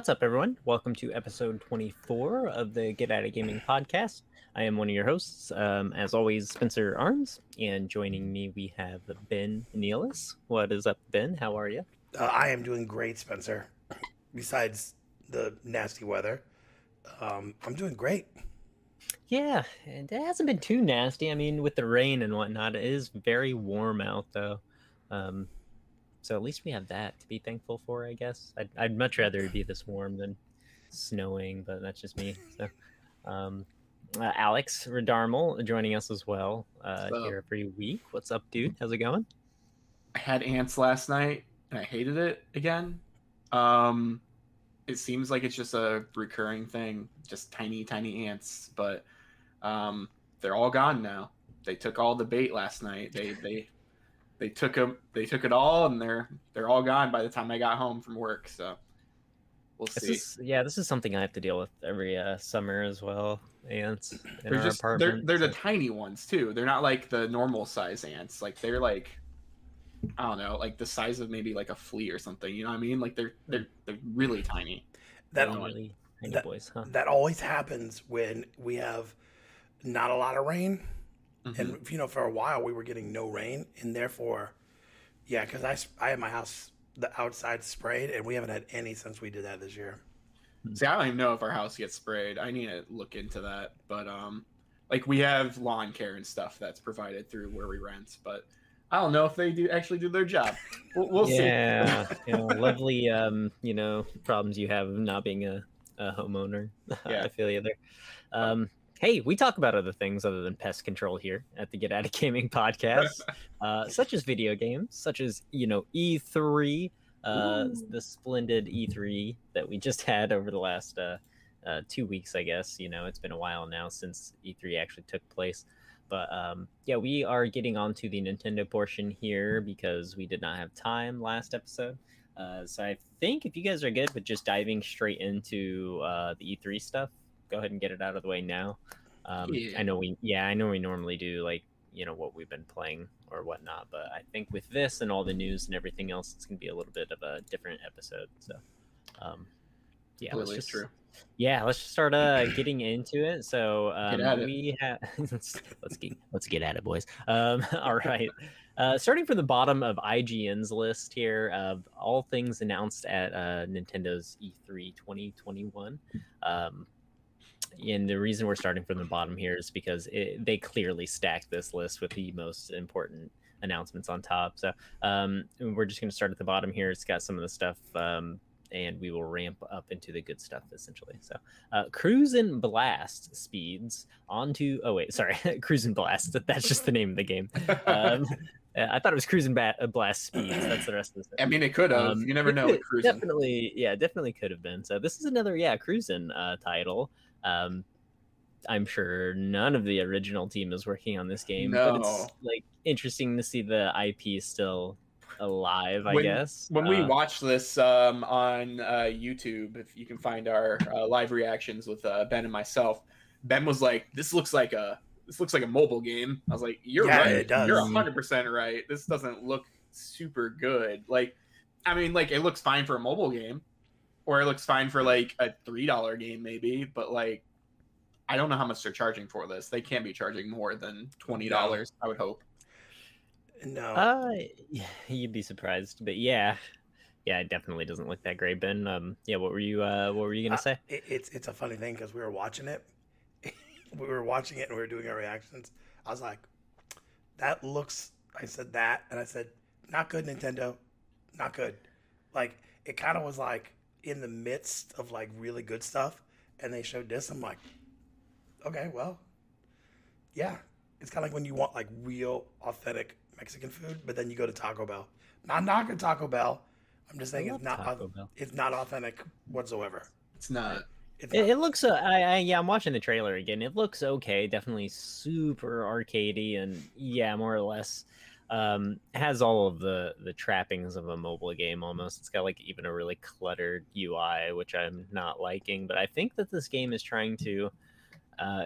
What's up, everyone? Welcome to episode 24 of the Get At It Gaming podcast. I am one of your hosts, um, as always, Spencer Arms, and joining me we have Ben Nealis. What is up, Ben? How are you? Uh, I am doing great, Spencer. Besides the nasty weather, um, I'm doing great. Yeah, and it hasn't been too nasty. I mean, with the rain and whatnot, it is very warm out, though. Um, so at least we have that to be thankful for, I guess. I'd, I'd much rather it be this warm than snowing, but that's just me. So, um, uh, Alex Redarmal joining us as well uh, here every week. What's up, dude? How's it going? I had ants last night and I hated it again. Um, it seems like it's just a recurring thing, just tiny, tiny ants. But um, they're all gone now. They took all the bait last night. They they they took them. They took it all, and they're they're all gone by the time I got home from work. So we'll This see. is, yeah, this is something I have to deal with every uh, summer as well. Ants in they're our just they're apartment. they're the tiny ones too. They're not like the normal size ants. Like they're like I don't know, like the size of maybe like a flea or something. You know what I mean? Like they're they're they're really tiny. That really tiny that- boys, huh? that always happens when we have not a lot of rain, Mhm. and you know, for a while we were getting no rain, and therefore, yeah, because I I had my house the outside sprayed, and we haven't had any since we did that this year. See, I don't even know if our house gets sprayed. I need to look into that. But um, like we have lawn care and stuff that's provided through where we rent, but I don't know if they do actually do their job. We'll, we'll see. yeah, you know, lovely, um, you know, problems you have of not being a, a homeowner. Yeah. I feel you there. Um, hey, we talk about other things other than pest control here at the Get At It Gaming podcast, uh, such as video games, such as you know E3, uh, the splendid E3 that we just had over the last uh, uh, two weeks. I guess you know it's been a while now since E3 actually took place. But um, yeah, we are getting onto the Nintendo portion here because we did not have time last episode. Uh, so I think if you guys are good with just diving straight into uh, the E3 stuff, go ahead and get it out of the way now. Um, Yeah. I know we, yeah, I know we normally do like you know what we've been playing or whatnot, but I think with this and all the news and everything else, it's gonna be a little bit of a different episode. So, um, yeah, let's just true. yeah, let's just start uh getting into it. So um, we have let's, let's get let's get at it, boys. Um, all right. Uh, starting from the bottom of IGN's list here of all things announced at uh, Nintendo's E E3 2021. Um, and the reason we're starting from the bottom here is because it, they clearly stacked this list with the most important announcements on top. So um, we're just going to start at the bottom here. It's got some of the stuff, um, and we will ramp up into the good stuff essentially. So uh, Cruis'n Blast speeds onto. Oh wait, sorry, Cruis'n Blast. That's just the name of the game. Um, uh, I thought it was cruising ba- uh, blast speeds. That's the rest of the. I mean, it could have. Um, you never know could- with cruising. Definitely, yeah, definitely could have been. So this is another, yeah, cruising uh, title. Um, I'm sure none of the original team is working on this game, but it's like interesting to see the IP still alive. I When- guess When we watch this um, on uh, YouTube, if you can find our uh, live reactions with uh, Ben and myself, Ben was like, "This looks like a this looks like a mobile game." I was like, "You're Yeah, right. it does. You're hundred percent right. This doesn't look super good. Like, I mean, like it looks fine for a mobile game, or it looks fine for like a three dollar game maybe, but like." I don't know how much they're charging for this. They can't be charging more than twenty dollars. I would hope. No, Uh, you'd be surprised, but yeah, yeah, it definitely doesn't look that great, Ben. Um, yeah, what were you, uh, what were you gonna Uh, say? it, it's it's a funny thing because we were watching it, we were watching it and we were doing our reactions. I was like, "That looks." I said that, and I said, "Not good, Nintendo, not good." Like it kind of was like in the midst of like really good stuff, and they showed this. I'm like, "Okay, well, yeah." It's kind of like when you want like real authentic Mexican food, but then you go to Taco Bell. Not knocking Taco Bell. I'm just saying it's not Taco Bell. it's not authentic whatsoever. It's not. It's It, it looks, uh, I, I, yeah, I'm watching the trailer again. It looks okay, definitely super arcadey, and yeah, more or less, um, has all of the the trappings of a mobile game almost. It's got like even a really cluttered UI, which I'm not liking. But I think that this game is trying to uh,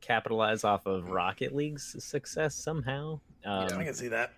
capitalize off of Rocket League's success somehow. Um, I can see that.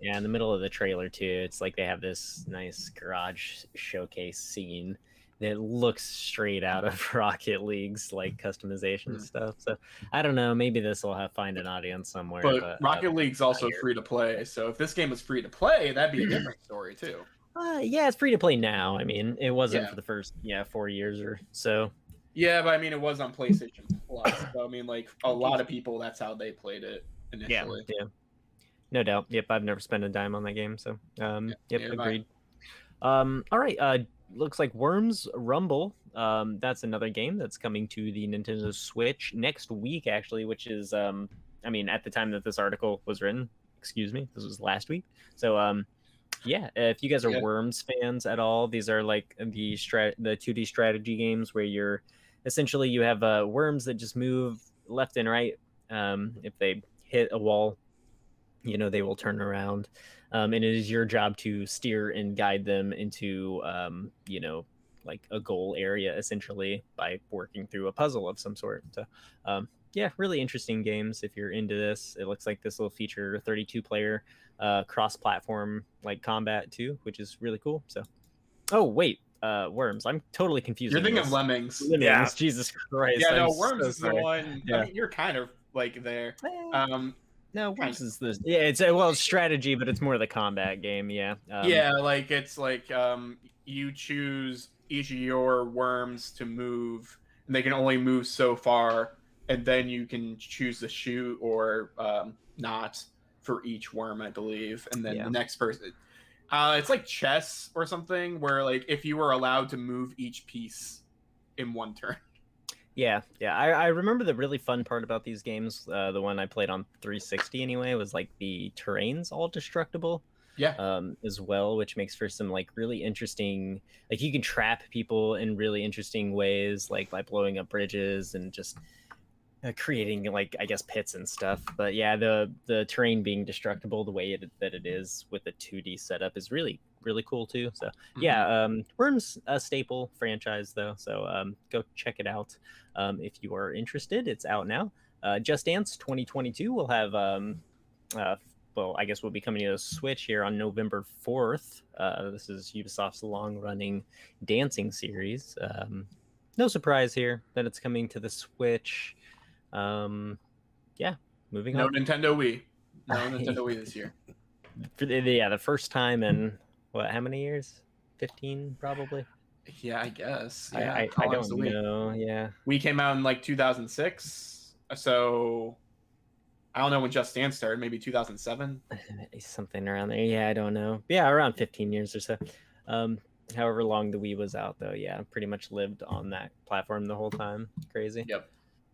yeah, in the middle of the trailer too, it's like they have this nice garage showcase scene, that looks straight out of Rocket League's like customization Hmm. stuff. So I don't know. Maybe this will have find an audience somewhere. But, But, Rocket League's also free to play, so if this game was free to play, that'd be a different story too. uh, yeah, it's free to play now. I mean, it wasn't Yeah. for the first yeah four years or so. Yeah, but I mean, it was on PlayStation Plus, so I mean, like a lot of people, that's how they played it initially. Yeah, yeah. no doubt. Yep, I've never spent a dime on that game, so um, Yeah, yep, neither have I. agreed. Um, all right. Uh, looks like Worms Rumble. Um, that's another game that's coming to the Nintendo Switch next week, actually. Which is, um, I mean, at the time that this article was written, excuse me, this was last week. So, um, yeah, if you guys are Yeah. Worms fans at all, these are like the strat, the 2D strategy games where you're essentially you have uh, worms that just move left and right. Um, if they hit a wall, you know they will turn around um, and it is your job to steer and guide them into um, you know like a goal area essentially by working through a puzzle of some sort so um, yeah really interesting games if you're into this it looks like this will feature 32 player uh, cross-platform like combat too which is really cool so oh wait uh worms i'm totally confused You're thinking of Lemmings. Lemmings, Yeah. jesus christ Yeah, no, I'm Worms so is the one. Yeah. I mean, you're kind of like there. Eh, Um, no worms is the yeah it's a well it's strategy but it's more of the combat game yeah um, yeah, like it's like um, you choose each of your worms to move, and they can only move so far, and then you can choose to shoot or um, not for each worm, I believe, and then Yeah. the next person. Uh, it's like chess or something, where like if you were allowed to move each piece in one turn. Yeah, yeah. I, I remember the really fun part about these games. Uh, the one I played on 360 anyway was like the terrain's all destructible Yeah. um, as well, which makes for some like really interesting. Like you can trap people in really interesting ways, like by blowing up bridges and just uh, creating like I guess pits and stuff. But yeah, the the terrain being destructible the way it, that it is with the 2D setup is really really cool too. So Mm-hmm. yeah, um, Worms a staple franchise though, so um, go check it out um, if you are interested. It's out now. Uh, Just Dance 2022 will have, um, uh, well, I guess we'll be coming to a Switch here on November 4th. Uh, this is Ubisoft's long-running dancing series. Um, no surprise here that it's coming to the Switch. Um, yeah, moving No on. No Nintendo Wii. No Nintendo Wii this year. Yeah, the first time in what? How many years? 15 probably. Yeah, I guess. I, Yeah, I, how I don't know. Yeah. Wii came out in like 2006, so I don't know when Just Dance started. Maybe 2007. something around there. Yeah, I don't know. Yeah, around 15 years or so. Um, however long the Wii was out, though, yeah, pretty much lived on that platform the whole time. Crazy. Yep.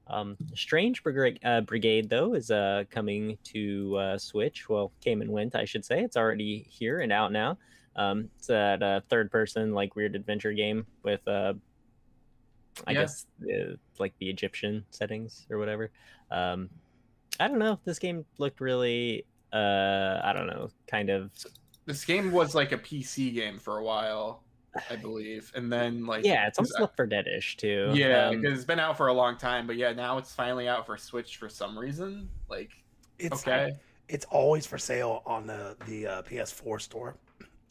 Um, Strange Brigade, uh, Brigade though is uh, coming to uh, Switch. Well, came and went, I should say. It's already here and out now. Um, it's that uh, third-person like weird adventure game with, uh, I Yeah. guess, uh, like the Egyptian settings or whatever. Um, I don't know. This game looked really, uh, I don't know, kind of. This game was like a PC game for a while, I believe, and then like Yeah, it's was- almost Left for Deadish too. yeah, Um, because it's been out for a long time, but yeah, now it's finally out for Switch for some reason. Like, It's okay, it's always for sale on the the uh, PS4 store.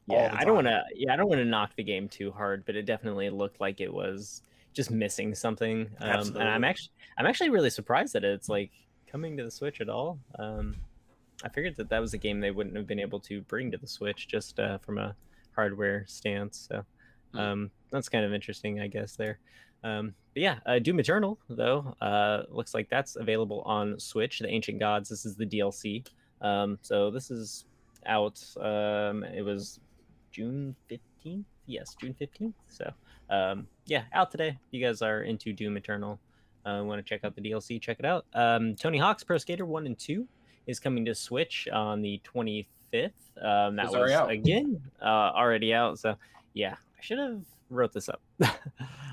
Yeah. I don't want to. Yeah, I don't want to knock the game too hard, but it definitely looked like it was just missing something. Um, and I'm actually, I'm actually really surprised that it's like coming to the Switch at all. Um, I figured that that was a game they wouldn't have been able to bring to the Switch just uh, from a hardware stance. So Hmm. um, that's kind of interesting, I guess. There. Um, but yeah, uh, Doom Eternal though uh, looks like that's available on Switch. The Ancient Gods. This is the DLC. Um, so this is out. Um, it was June fifteenth. Yes, June fifteenth. So um, yeah, out today. If you guys are into Doom Eternal, uh, want to check out the DLC, check it out. Um, Tony Hawk's Pro Skater One and Two is coming to Switch on the twenty fifth. Um, that It's was again uh, already out. So yeah, I should have wrote this up.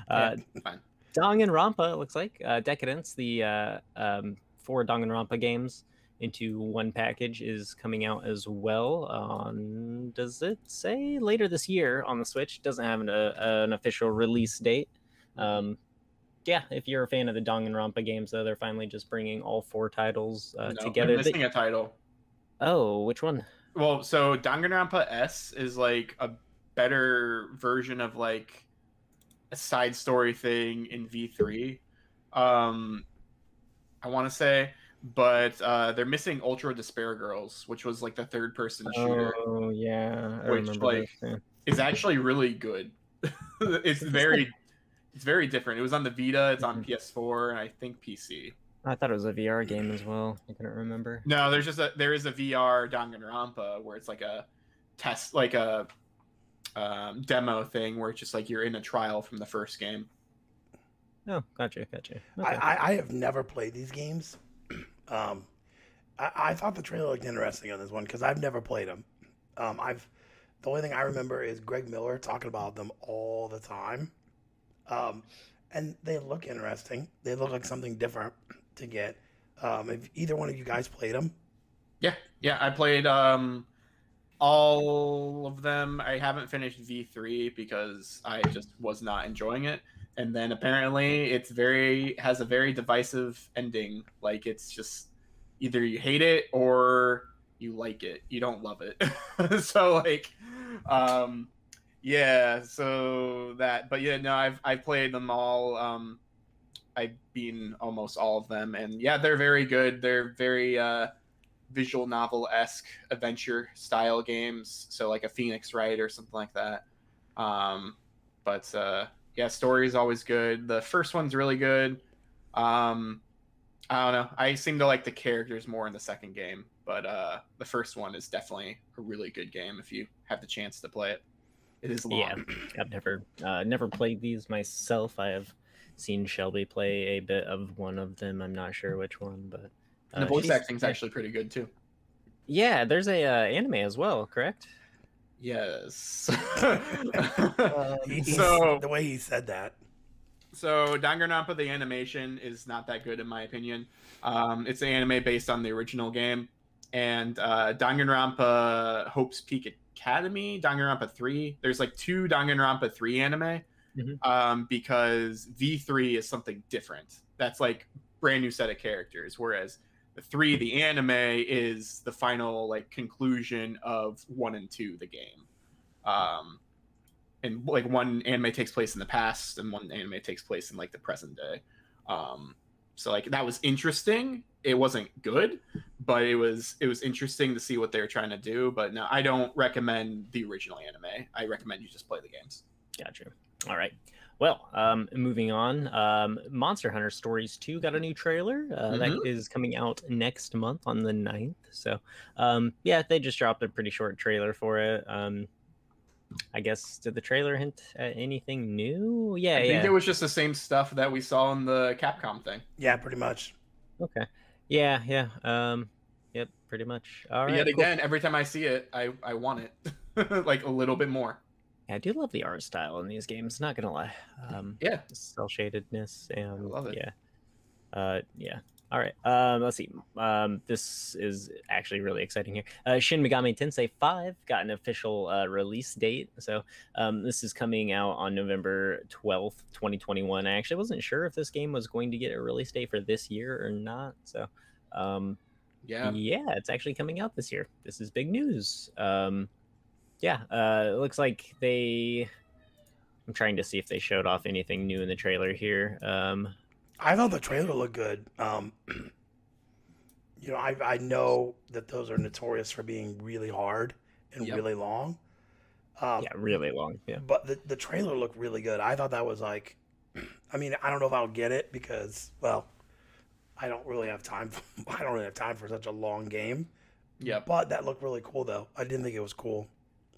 uh, fine. Danganronpa it looks like uh, Decadence, the uh, um, four Danganronpa games into one package is coming out as well. On does it say later this year on the Switch? Doesn't have an, uh, an official release date. Um, yeah, if you're a fan of the Danganronpa games, though, they're finally just bringing all four titles uh, No, together. They- missing a title. oh, which one? Well, so Danganronpa S is like a better version of like a side story thing in V3. Um, I want to say, but uh, they're missing Ultra Despair Girls, which was like the third person shooter. Oh yeah, I Which, remember like, this, yeah. Is actually really good. it's very, it's very different. It was on the Vita. It's on Mhm. PS4 and I think PC. I thought it was a VR game as well. I couldn't remember. No, there's just a there is a VR Danganronpa where it's like a test, like a um, demo thing where it's just like you're in a trial from the first game. Oh, gotcha, gotcha. I, I, I have never played these games. Um, I, I thought the trailer looked interesting on this one because I've never played them. Um, I've the only thing I remember is Greg Miller talking about them all the time. Um, and they look interesting. They look like something different to get. Um, if either one of you guys played them, Yeah, yeah. I played um all of them. I haven't finished V3 because I just was not enjoying it. And then apparently it's very has a very divisive ending. Like it's just either you hate it or you like it. You don't love it. so like um yeah, so that but yeah, no, I've I've played them all. Um I've beaten almost all of them and yeah, they're very good. They're very uh visual novel esque adventure style games. So like a Phoenix Wright or something like that. Um, but uh, yeah, story is always good. The first one's really good. Um, I don't know. I seem to like the characters more in the second game, but uh, the first one is definitely a really good game if you have the chance to play it. It is long. Yeah, I've never uh, never played these myself. I have seen Shelby play a bit of one of them. I'm not sure which one, but And the uh, voice acting's actually pretty good too. Yeah, there's a uh, anime as well, correct? Yes. He- so the way he said that, So Danganronpa the animation is not that good in my opinion. Um, it's an anime based on the original game, and uh, Danganronpa Hope's Peak Academy, Danganronpa three. There's like two Danganronpa three anime, Mhm. um, because V three is something different. That's like brand new set of characters, whereas the three, the anime, is the final like conclusion of one and two, the game. Um, and like one anime takes place in the past and one anime takes place in like the present day um so like that was interesting it wasn't good but it was it was interesting to see what they were trying to do but no i don't recommend the original anime i recommend you just play the games Gotcha. All right. Well, um, moving on. Um, Monster Hunter Stories 2 got a new trailer uh, that Mhm. is coming out next month on the 9th. So, um, yeah, they just dropped a pretty short trailer for it. Um, I guess, did the trailer hint at anything new? Yeah, i yeah. think it was just the same stuff that we saw in the capcom thing yeah, pretty much. Okay. Yeah, yeah. Um, yep, pretty much. All but right. yet cool. again every time i see it i i want it like a little bit more Yeah, I do love the art style in these games. Not gonna lie. Um, yeah cell shadedness and love it. yeah uh yeah all right um let's see um this is actually really exciting here uh shin megami tensei 5 got an official uh release date so um this is coming out on november 12th 2021 i actually wasn't sure if this game was going to get a release date for this year or not so um yeah yeah, it's actually coming out this year. This is big news. Um, yeah, uh, it looks like they. I'm trying to see if they showed off anything new in the trailer here. Um, I thought the trailer looked good. Um, you know, I I know that those are notorious for being really hard and Yep. really long. Um, yeah, really long. Yeah, But the, the trailer looked really good. I thought that was like, I mean, I don't know if I'll get it because, well, I don't really have time. For, I don't really have time for such a long game. Yeah. But that looked really cool, though. I didn't think it was cool.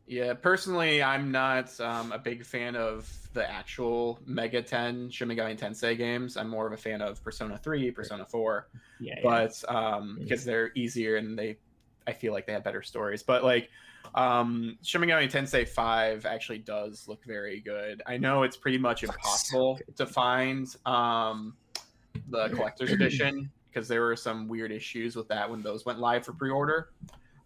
Yeah, personally, I'm not um, a big fan of the actual Megaten Shin Megami Tensei games. I'm more of a fan of Persona 3, Persona 4, yeah, yeah. but um, because they're easier and they, I feel like they have better stories. But like, um, Shin Megami Tensei 5 actually does look very good. I know it's pretty much impossible to find um, the collector's edition because there were some weird issues with that when those went live for pre-order.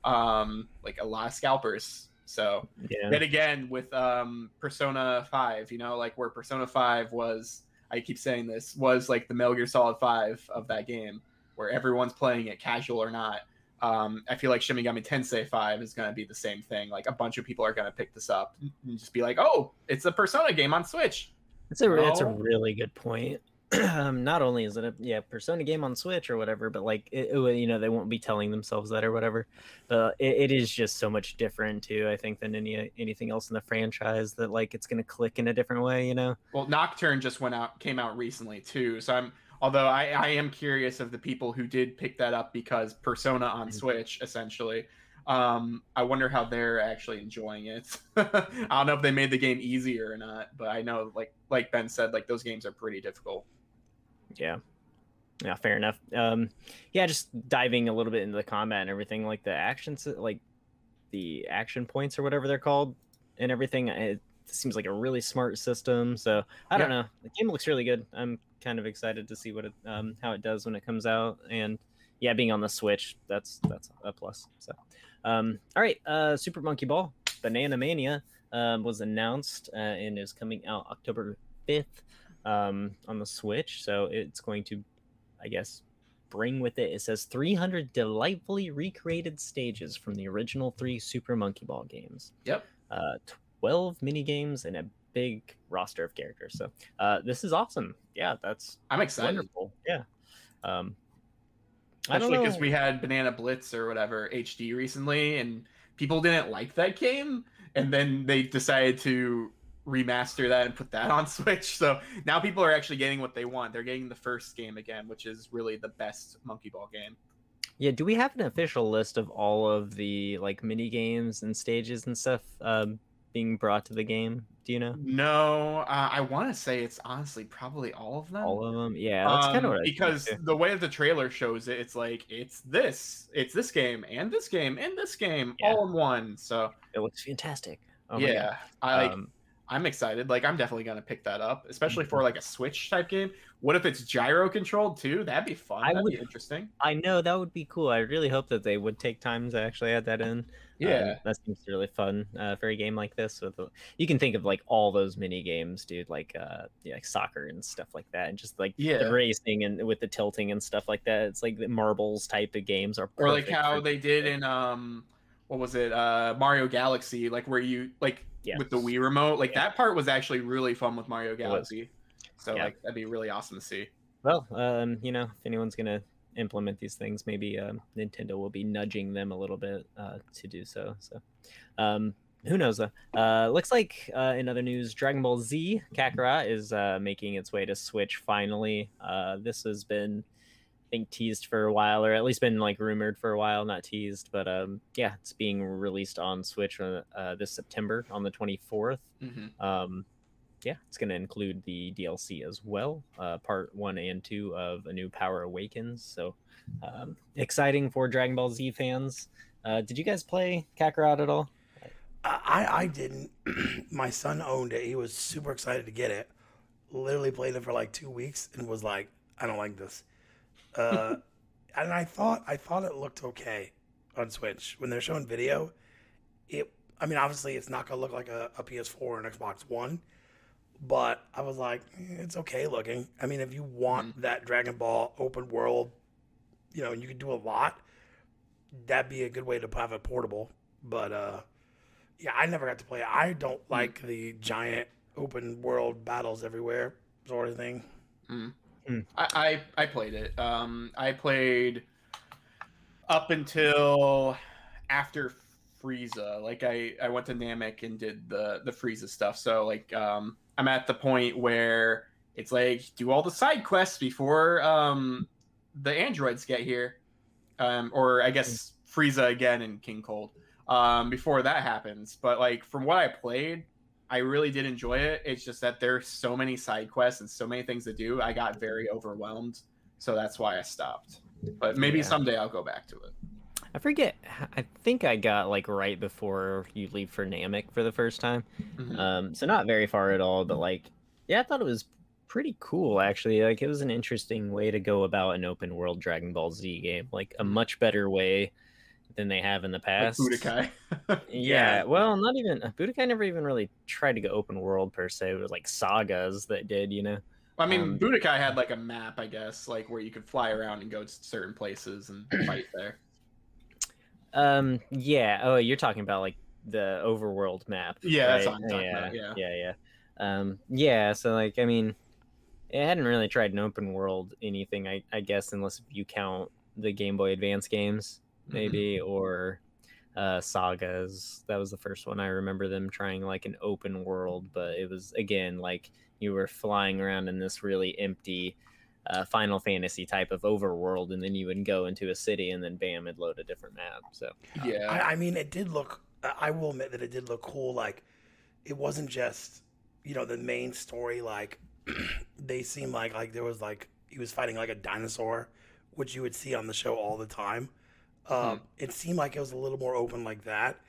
Um, like a lot of scalpers. So yeah. then again with um persona 5 you know like where persona 5 was i keep saying this was like the metal gear solid 5 of that game where everyone's playing it casual or not um i feel like shin megami tensei 5 is going to be the same thing like a bunch of people are going to pick this up and just be like oh it's a persona game on switch It's a it's a really good point. Um, not only is it a yeah Persona game on Switch or whatever, but like it, it, you know they won't be telling themselves that or whatever. But it, it is just so much different too. I think than any anything else in the franchise that like it's gonna click in a different way. You know. Well, Nocturne just went out, came out recently too. So I'm, although I, I am curious of the people who did pick that up because Persona on Mhm. Switch, essentially. Um, I wonder how they're actually enjoying it. I don't know if they made the game easier or not, but I know, like like Ben said, like those games are pretty difficult. Yeah. Yeah, fair enough. Um, yeah, just diving a little bit into the combat and everything, like the actions, like the action points or whatever they're called, and everything. It seems like a really smart system. So I don't know. The game looks really good. I'm kind of excited to see what it, um, how it does when it comes out, and yeah, being on the Switch, that's that's a plus. So, um, all right, uh, Super Monkey Ball Banana Mania um, was announced uh, and is coming out October fifth um, on the Switch. So it's going to, I guess, bring with it. It says 300 delightfully recreated stages from the original three Super Monkey Ball games. Yep. Uh, 12 mini games and a big roster of characters. So uh, this is awesome. Yeah, that's I'm excited, wonderful. Yeah. Um, especially because we had Banana Blitz or whatever HD recently, and people didn't like that game, and then they decided to remaster that and put that on Switch. So now people are actually getting what they want. They're getting the first game again, which is really the best Monkey Ball game. Yeah, do we have an official list of all of the like mini games and stages and stuff um, being brought to the game? Do you know No, uh, I want to say it's honestly probably all of them. all of them? Yeah, that's kind of Um, what because the way the trailer shows it, it's like it's this, it's this game, and this game, and this game, Yeah. all in one. So it looks fantastic. Oh yeah, I like. Um, I'm excited. Like I'm definitely gonna pick that up, especially for Mhm. like a Switch type game. What if it's gyro controlled too? That'd be fun. I That'd would- be interesting. I know that would be cool. I really hope that they would take time to actually add that in. Yeah. Um, that seems really fun uh, for a game like this. With you can think of like all those mini games, dude, like uh, yeah, like soccer and stuff like that, and just like Yeah. the racing and with the tilting and stuff like that. It's like the marbles type of games are or like how they did in um, what was it? Uh, Mario Galaxy, like where you like with the Wii remote. Like Yeah. that part was actually really fun with Mario. Galaxy. So Yeah. like that'd be really awesome to see. Well, um, you know, if anyone's gonna implement these things, maybe um, Nintendo will be nudging them a little bit uh, to do so. So, um, who knows though? Uh, looks like uh, in other news, Dragon Ball Z Kakarot is uh, making its way to Switch finally. Uh, this has been, think, teased for a while, or at least been like rumored for a while, not teased, but um, yeah, it's being released on Switch uh, uh, this September on the twenty fourth. Mhm. Um, yeah, it's going to include the DLC as well, uh, part one and two of A New Power Awakens. So um, exciting for Dragon Ball Z fans. Uh, did you guys play Kakarot at all? I, I didn't. My son owned it. He was super excited to get it. Literally played it for like two weeks and was like, "I don't like this." Uh, and I thought I thought it looked okay on Switch when they're showing video. It, I mean, obviously it's not gonna look like a, a PS4 or an Xbox One, but I was like, eh, it's okay looking. I mean, if you want that Dragon Ball open world, you know, and you can do a lot. That'd be a good way to have it portable. But uh, yeah, I never got to play it. I don't like the giant open world battles everywhere sort of thing. I, I I played it. Um, I played up until after Frieza. Like I I went to Namek and did the the Frieza stuff. So like um, I'm at the point where it's like do all the side quests before um the androids get here, um, or I guess Frieza again and King Cold. Um, before that happens, but like from what I played, I really did enjoy it. It's just that there's so many side quests and so many things to do. I got very overwhelmed, so that's why I stopped. But maybe Yeah. someday I'll go back to it. I forget. I think I got like right before you leave for Namek for the first time. Mhm. Um, so not very far at all, but like, yeah, I thought it was pretty cool actually. Like, it was an interesting way to go about an open world Dragon Ball Z game, like a much better way than they have in the Like past. Budokai. Yeah, well, not even Budokai never even really tried to go open world per se. It was like sagas that did, you know. I mean, Um, Budokai had like a map, I guess, like where you could fly around and go to certain places and fight there. Um, yeah. Oh, you're talking about like the overworld map. Yeah, that's right? what I'm talking yeah, about, yeah. yeah, yeah. Um, yeah, so like I mean, it hadn't really tried an open world anything. I I guess unless you count the Game Boy Advance games, maybe or uh, sagas. That was the first one I remember them trying like an open world, but it was again like you were flying around in this really empty uh, Final Fantasy type of overworld, and then you would go into a city, and then bam, it'd load a different map. So Yeah. I, I mean, it did look. I I will admit that it did look cool. Like, it wasn't just, you know, the main story. Like, they seemed like like there was like he was fighting like a dinosaur, which you would see on the show all the time. Um, It seemed like it was a little more open like that.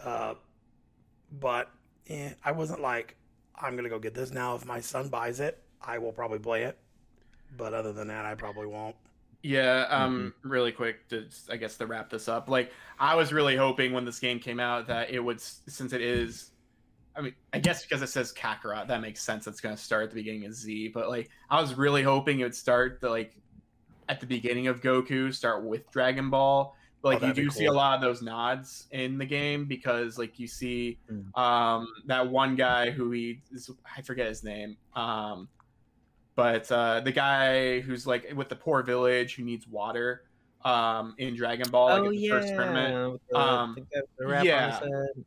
Uh, but eh, I wasn't like, I'm gonna go get this now. If my son buys it, I will probably play it. But other than that, I probably won't. Yeah, um, really quick to I guess to wrap this up. Like, I was really hoping when this game came out that it would, since it is, I mean, I guess because it says Kakarot, that makes sense. It's going to start at the beginning of Z. But like, I was really hoping it would start the like at the beginning of Goku, start with Dragon Ball. But, like, Oh, you do be see a lot of those nods in the game because like you see Mm. um that one guy who he is, I forget his name. Um, but uh, the guy who's like with the poor village who needs water um, in Dragon Ball, like oh the yeah, first tournament. the, Um, the guy with the wrap on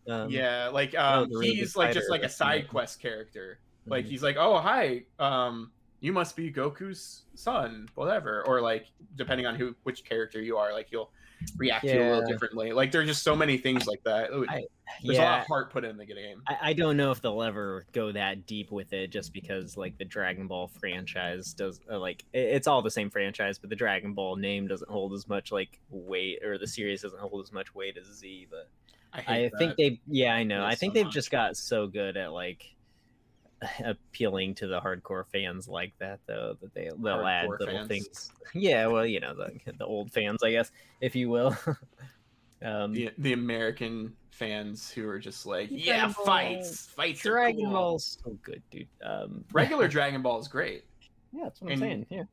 yeah. Um, yeah, like oh, um, the really he's good like just like a side amazing. quest character. Like mhm. he's like, oh hi, um, you must be Goku's son, whatever, or like depending on who which character you are, like he'll react to you a little differently. Like there's just so many things like that. Ooh, I- there's a lot of heart put in the game. I, I don't know if they'll ever go that deep with it just because like the dragon ball franchise does uh, like it- it's all the same franchise but the dragon ball name doesn't hold as much like weight or the series doesn't hold as much weight as z but I, i think they yeah i know i think so they've much. just got so good at like appealing to the hardcore fans like that though that they they'll add little fans. things yeah well you know the, the old fans i guess if you will um the, the American fans who are just like, yeah, Ball- fights, fights. dragon cool." ball's so good dude um Regular Dragon Ball is great. yeah that's what i'm and- saying yeah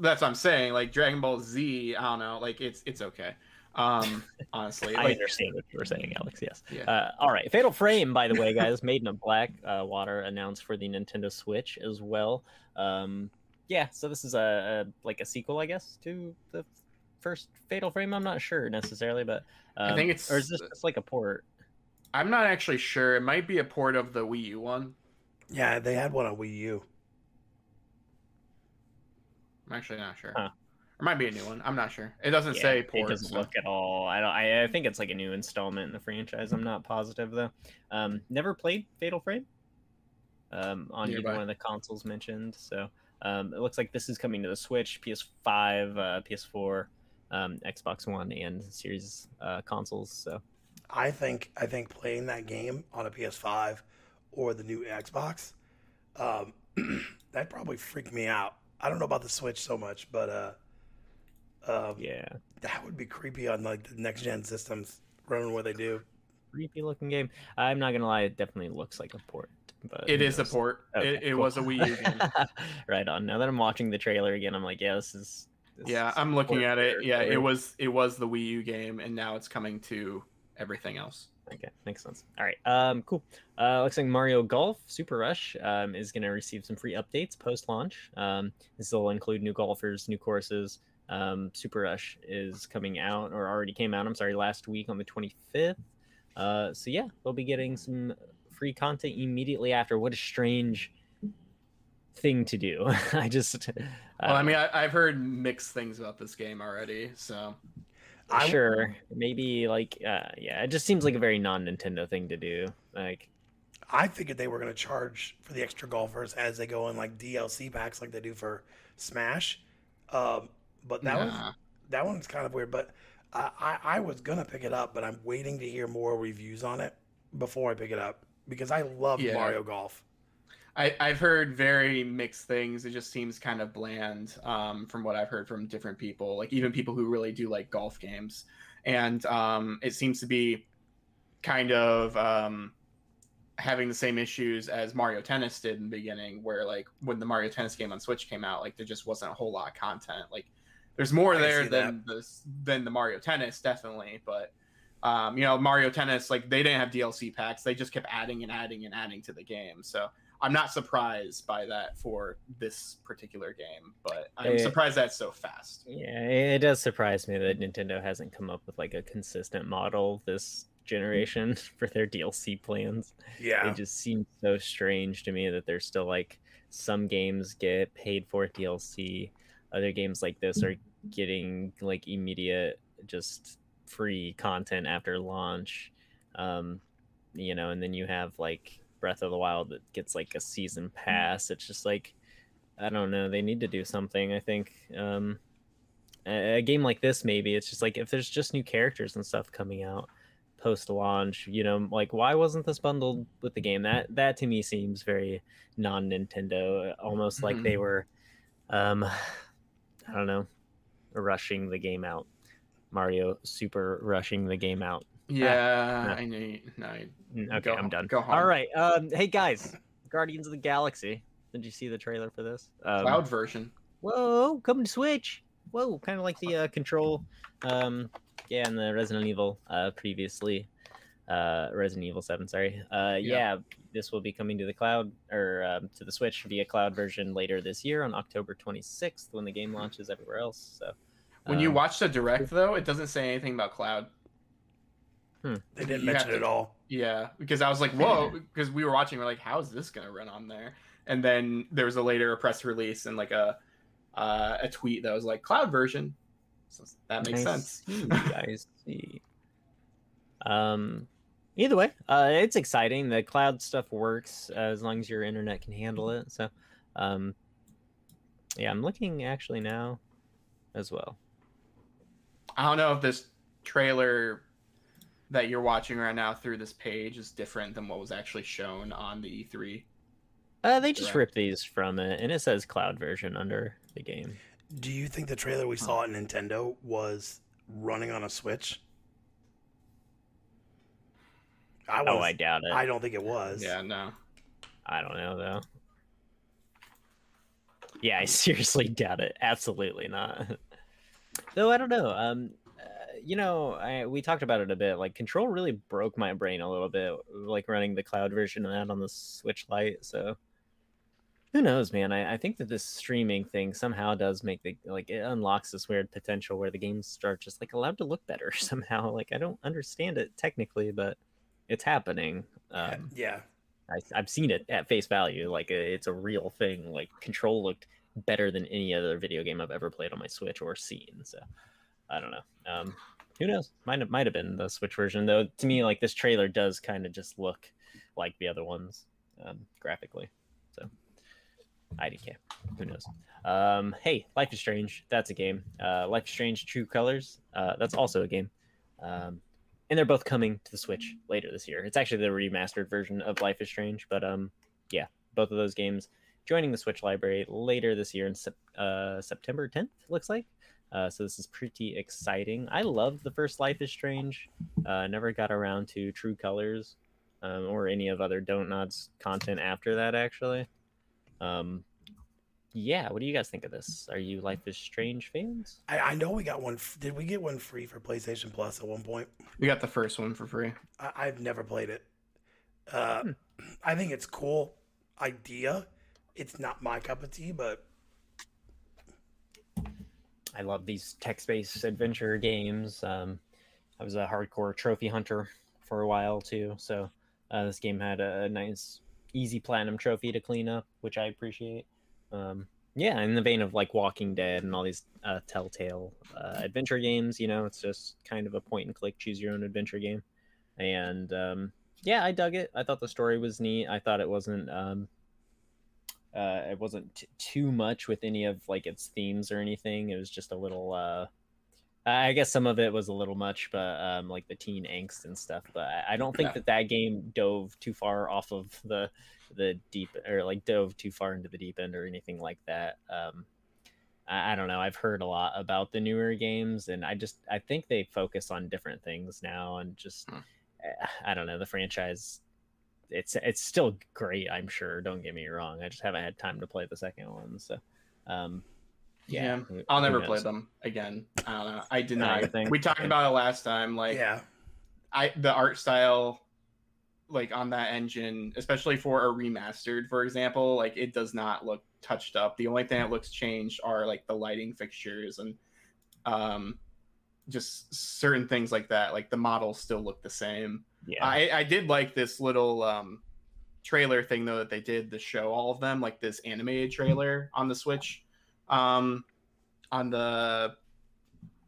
That's what I'm saying. Like Dragon Ball Z, I don't know. Like it's it's okay. Um, honestly, I like understand what you were saying, Alex. Yes. Yeah. Uh, all right. Fatal Frame, by the way, guys, Maiden of Black uh, Water announced for the Nintendo Switch as well. Um, yeah. So this is a, a like a sequel, I guess, to the first Fatal Frame. I'm not sure necessarily, but um, I think it's- or is this just like a port? I'm not actually sure. It might be a port of the Wii U one. Yeah, they had one on Wii U. I'm actually not sure. Huh. It might be a new one. I'm not sure. It doesn't Yeah, say It port. doesn't so- look at all. I don't. I, I think it's like a new installment in the franchise. I'm not positive though. Um, never played Fatal Frame. Um, on either one of the consoles mentioned. So um, it looks like this is coming to the Switch, PS5, uh, PS4, um, Xbox One, and Series uh, consoles. So I think I think playing that game on a PS5 or the new Xbox, um, that probably freaked me out. I don't know about the Switch so much, but uh, um, yeah, that would be creepy on like the next gen systems running where they do. creepy looking game. I'm not gonna lie, it definitely looks like a port. But It who is a port. Okay, it it cool. was a Wii U game. right on. Now that I'm watching the trailer again, I'm like, yeah, this is. this yeah, is I'm looking at it. Yeah, it was it was the Wii U game, and now it's coming to everything else. Okay, makes sense. All right, um, cool. Uh, looks like Mario Golf Super Rush um, is going to receive some free updates post launch. Um, this will include new golfers, new courses. Um, Super Rush is coming out, or already came out. I'm sorry, last week on the 25th. Uh, so yeah, they'll be getting some free content immediately after. What a strange thing to do. I just. Well, I mean, I, I've heard mixed things about this game already, so I- sure, maybe like, uh, yeah, it just seems like a very non-Nintendo thing to do. Like, I figured they were going to charge for the extra golfers as they go in like DLC packs like they do for Smash. Um, but that was nah. that one's kind of weird. But I, I, I was gonna pick it up, but I'm waiting to hear more reviews on it before I pick it up because I love Yeah. Mario Golf. I, I've heard very mixed things. It just seems kind of bland um, from what I've heard from different people, like even people who really do like golf games. And um, it seems to be kind of um, having the same issues as Mario Tennis did in the beginning, where like when the Mario Tennis game on Switch came out, like there just wasn't a whole lot of content. Like there's more I there see than the than the Mario Tennis, definitely, but. Um, you know, Mario Tennis, like they didn't have DLC packs. They just kept adding and adding and adding to the game. So I'm not surprised by that for this particular game, but I'm Eh. surprised that's so fast. Yeah, it it does surprise me that Nintendo hasn't come up with like a consistent model this generation for their DLC plans. Yeah. It just seems so strange to me that there's still like some games get paid for DLC, other games like this are getting like immediate just free content after launch. Um, you know, and then you have like Breath of the Wild that gets like a season pass. It's just like I don't know, they need to do something, I think. Um a, a game like this maybe it's just like if there's just new characters and stuff coming out post launch you know like why wasn't this bundled with the game that that to me seems very non nintendo almost like they were um i don't know rushing the game out. Mario super rushing the game out. Yeah, no. I you- No, Mm, okay Go- i'm done. go home. all right um hey guys guardians of the galaxy. Did you see the trailer for this? Um, cloud version. whoa coming to switch. Whoa kind of like the uh, control um yeah and the resident evil uh previously uh resident evil 7 sorry uh yeah, this will be coming to the cloud or um, to the switch via cloud version later this year on october 26th when the game launches everywhere else so When you um, watch the direct, though, it doesn't say anything about cloud. They didn't you mention have it at all. Yeah, because I was like, whoa, because we were watching, we're like, how is this gonna run on there? And then there was a later press release and like a uh, a tweet that was like cloud version. So that makes I sense. see, I see. Um, either way, uh, it's exciting. The cloud stuff works uh, as long as your internet can handle it. So, um, yeah, I'm looking actually now as well. I don't know if this trailer that you're watching right now through this page is different than what was actually shown on the E E3. Uh, they just Correct. ripped these from it, and it says cloud version under the game. Do you think the trailer we saw at Nintendo was running on a Switch? I was, Oh, I doubt it. I don't think it was. Yeah, no. I don't know though. Yeah, I seriously doubt it. Absolutely not. Though I don't know. Um, uh, you know, I we talked about it a bit. Like Control really broke my brain a little bit, like running the cloud version of that on the Switch Lite. So who knows, man? I, I think that this streaming thing somehow does make the like it unlocks this weird potential where the games start just like allowed to look better somehow. Like I don't understand it technically, but it's happening. Um, yeah. I, I've seen it at face value. Like uh, it's a real thing. Like Control looked better than any other video game I've ever played on my Switch or seen. So I don't know. Um, who knows? Might have, might have been the Switch version though. To me, like this trailer does kind of just look like the other ones um, graphically. So IDK. Who knows? Um, hey, Life is Strange. That's a game. Uh, Life is Strange: True Colors. Uh, that's also a game. Um, and they're both coming to the Switch later this year. It's actually the remastered version of Life is Strange, but um, yeah, both of those games joining the Switch library later this year in uh, September 10th. Looks like. Uh, so this is pretty exciting. I love the first Life is Strange. Uh, never got around to True Colors um, or any of other Don't Nods content after that. Actually, um, yeah. What do you guys think of this? Are you Life is Strange fans? I, I know we got one. f- Did we get one free for PlayStation Plus at one point? We got the first one for free. I, I've never played it. Uh, Hmm. I think it's cool idea. It's not my cup of tea, but I love these text-based adventure games. Um, I was a hardcore trophy hunter for a while too, so uh, this game had a, nice, easy platinum trophy to clean up, which I appreciate. Um, yeah, in the vein of like Walking Dead and all these uh, Telltale uh, adventure games, you know, it's just kind of a point-and-click, choose-your-own adventure game, and um, yeah, I dug it. I thought the story was neat. I thought it wasn't. Um, uh, it wasn't t- too much with any of like its themes or anything. It was just a little. Uh, I guess some of it was a little much, but um, like the teen angst and stuff. But I- I don't think Yeah. that that game dove too far off of the the deep or like dove too far into the deep end or anything like that. Um, I, I don't know. I've heard a lot about the newer games, and I just I think they focus on different things now, and just Hmm. eh, I don't know the franchise it's it's still great i'm sure don't get me wrong i just haven't had time to play the second one so um yeah, Yeah, I'll never play them again. I don't know. I did Not deny. your. We talked about it last time. Like, yeah, I the art style like on that engine, especially for a remastered, for example, like it does not look touched up. The only thing that looks changed are like the lighting fixtures and um just certain things like that. Like the models still look the same. Yeah. I, I did like this little um trailer thing though that they did to show all of them, like this animated trailer on the Switch. Um on the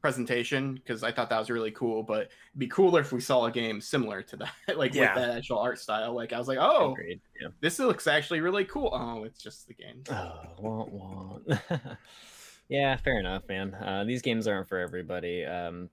presentation because I thought that was really cool. But it'd be cooler if we saw a game similar to that, like Yeah. with that actual art style. Like I was like, oh, Yeah. this looks actually really cool. Oh, it's just the game. Oh, wah, wah. yeah, fair enough, man. Uh, these games aren't for everybody. Um,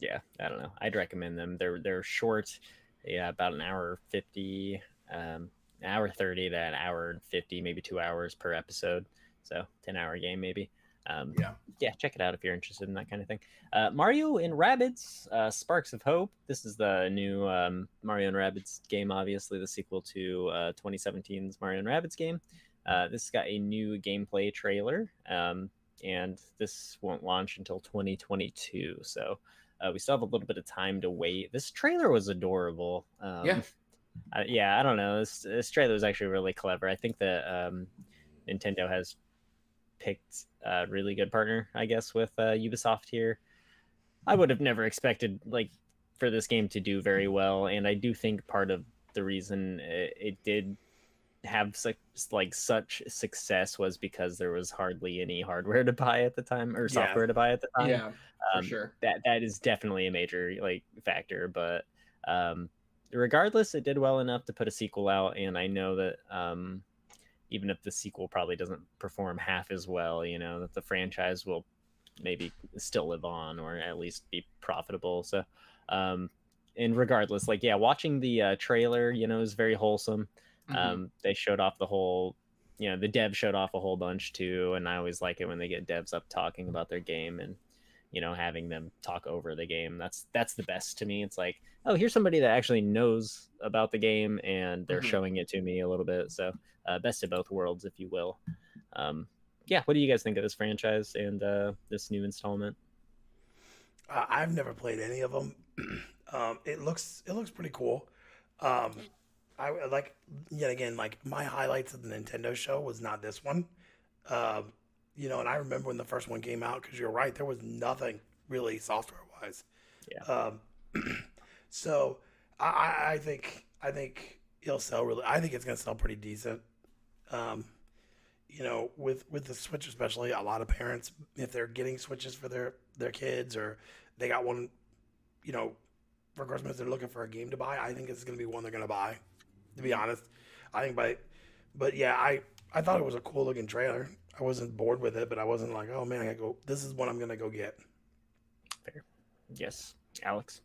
yeah, I don't know. I'd recommend them. They're they're short. Yeah, about an hour fifty, um, hour thirty to an hour and fifty, maybe two hours per episode. So ten hour game maybe. Um, Yeah. yeah, check it out if you're interested in that kind of thing. Uh, Mario and Rabbids, uh, Sparks of Hope. This is the new um, Mario and Rabbids game, obviously the sequel to uh, 2017's Mario and Rabbids game. Uh, this has got a new gameplay trailer, um, and this won't launch until 2022. So uh, we still have a little bit of time to wait. This trailer was adorable. Um, Yeah. I, yeah, I don't know. This, this trailer was actually really clever. I think that um, Nintendo has picked a really good partner, I guess, with uh, Ubisoft here. I would have never expected like for this game to do very well, and I do think part of the reason it, it did have such like such success was because there was hardly any hardware to buy at the time or Yeah. software to buy at the time yeah, for um, sure. that that is definitely a major like factor but um regardless it did well enough to put a sequel out and i know that um even if the sequel probably doesn't perform half as well you know that the franchise will maybe still live on or at least be profitable so um and regardless like yeah watching the uh, trailer you know is very wholesome Mhm. um, they showed off the whole, you know, the dev showed off a whole bunch too, and I always like it when they get devs up talking about their game and you know having them talk over the game. That's that's the best to me. It's like, oh, here's somebody that actually knows about the game and they're Mhm. showing it to me a little bit. So uh, best of both worlds, if you will. Um, yeah, what do you guys think of this franchise and uh, this new installment? Uh, I've never played any of them. um, it looks it looks pretty cool. Um, I like yet again like my highlights of the Nintendo show was not this one. You know, and I remember when the first one came out because you're right, there was nothing really software wise. Yeah. Um, so I- I, I think I think it'll sell really. I think it's gonna sell pretty decent. Um, you know, with with the Switch especially, a lot of parents, if they're getting Switches for their their kids or they got one, you know, for Christmas, they're looking for a game to buy. I think it's gonna be one they're gonna buy. To be honest, I think by, but yeah, I I thought it was a cool looking trailer. I wasn't bored with it, but I wasn't like, oh man, I gotta go. This is what I'm gonna go get. Fair. Yes, Alex.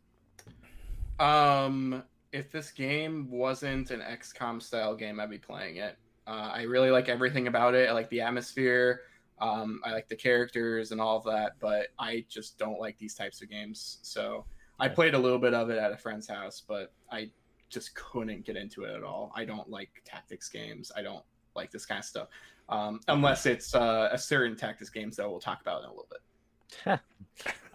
Um, if this game wasn't an XCOM style game, I'd be playing it. Uh, I really like everything about it. I like the atmosphere. Um, I like the characters and all of that, but I just don't like these types of games. So I played a little bit of it at a friend's house, but I just couldn't get into it at all. I don't like tactics games. I don't like this kind of stuff, um, unless it's uh, a certain tactics games that we'll talk about in a little bit.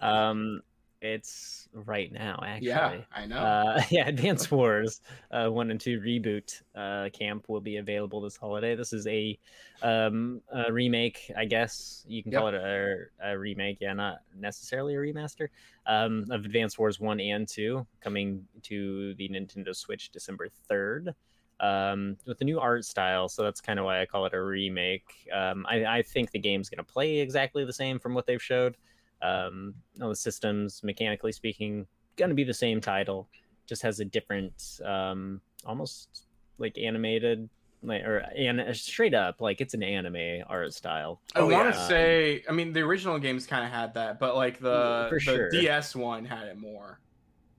um, it's right now actually. Yeah, I know. Uh, yeah, Advance Wars uh, one and two reboot uh, camp will be available this holiday. This is a, um, a remake, I guess you can call it a, a remake. Yeah, not necessarily a remaster um, of Advance Wars one and two, coming to the Nintendo Switch December third. Um, with the new art style, so that's kind of why I call it a remake. Um, I, I think the game's going to play exactly the same from what they've showed. Um, all the systems, mechanically speaking, gonna be the same title, just has a different, um, almost like animated, like or and straight up like it's an anime art style. I Oh, want to yeah. say, I mean, the original games kind of had that, but like the For the sure. DS one had it more.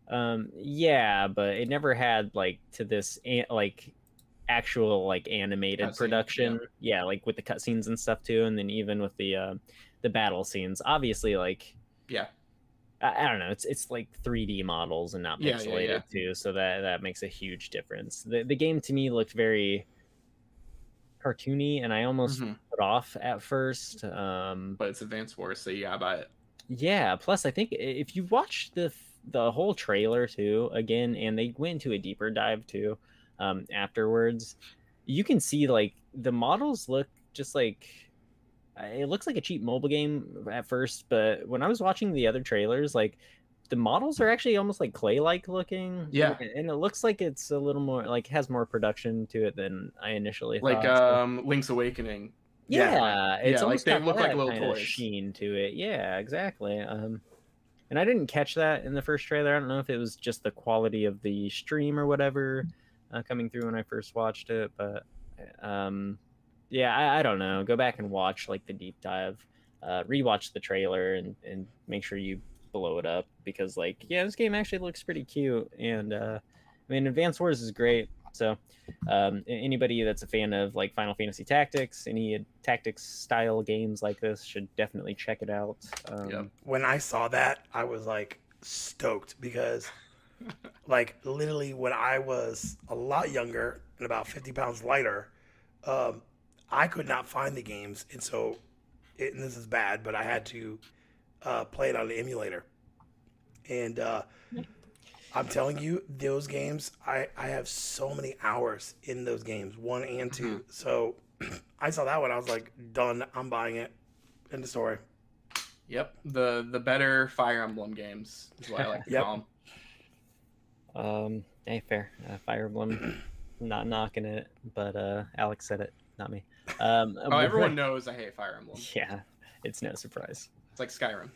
Um, yeah, but it never had like to this like actual like animated Cutscene, production. Yeah. like with the cutscenes and stuff too, and then even with the uh, the battle scenes. Obviously, like Yeah, I, I don't know. It's it's like 3D models and not Yeah, yeah, pixelated yeah. too, so that that makes a huge difference. The the game to me looked very cartoony, and I almost Mhm. put off at first. Um, but it's Advanced Wars, so yeah, buy it. yeah. Plus, I think if you watch the the whole trailer too again, and they went into a deeper dive too um, afterwards. You can see like the models look just like it looks like a cheap mobile game at first, but when I was watching the other trailers, like the models are actually almost like clay-like looking. Yeah. and it looks like it's a little more like has more production to it than I initially like thought. um Link's Awakening. yeah, yeah, it's like almost they look like that little toys. sheen to it. Yeah, exactly. Um, and I didn't catch that in the first trailer. I don't know if it was just the quality of the stream or whatever uh, coming through when I first watched it, but um, yeah, I, I don't know. Go back and watch like the deep dive, uh, rewatch the trailer, and and make sure you blow it up because like yeah, this game actually looks pretty cute, and uh, I mean, Advanced Wars is great. So, um, anybody that's a fan of like Final Fantasy Tactics, any tactics style games like this, should definitely check it out. Um, Yep. when I saw that, I was like stoked because, like, literally when I was a lot younger and about 50 pounds lighter, um, I could not find the games. And so, it, and this is bad, but I had to uh, play it on the emulator. And uh, I'm telling you, those games, I, I have so many hours in those games, one and 2 So, I saw that one. I was like, done. I'm buying it. End of story. Yep. The the better Fire Emblem games is what I like to Yep. call 'em. Um, hey, fair. Uh, Fire Emblem, not knocking it, but uh, Alex said it, not me. Um, Oh, everyone knows I hate Fire Emblem. Yeah, it's no surprise. It's like Skyrim.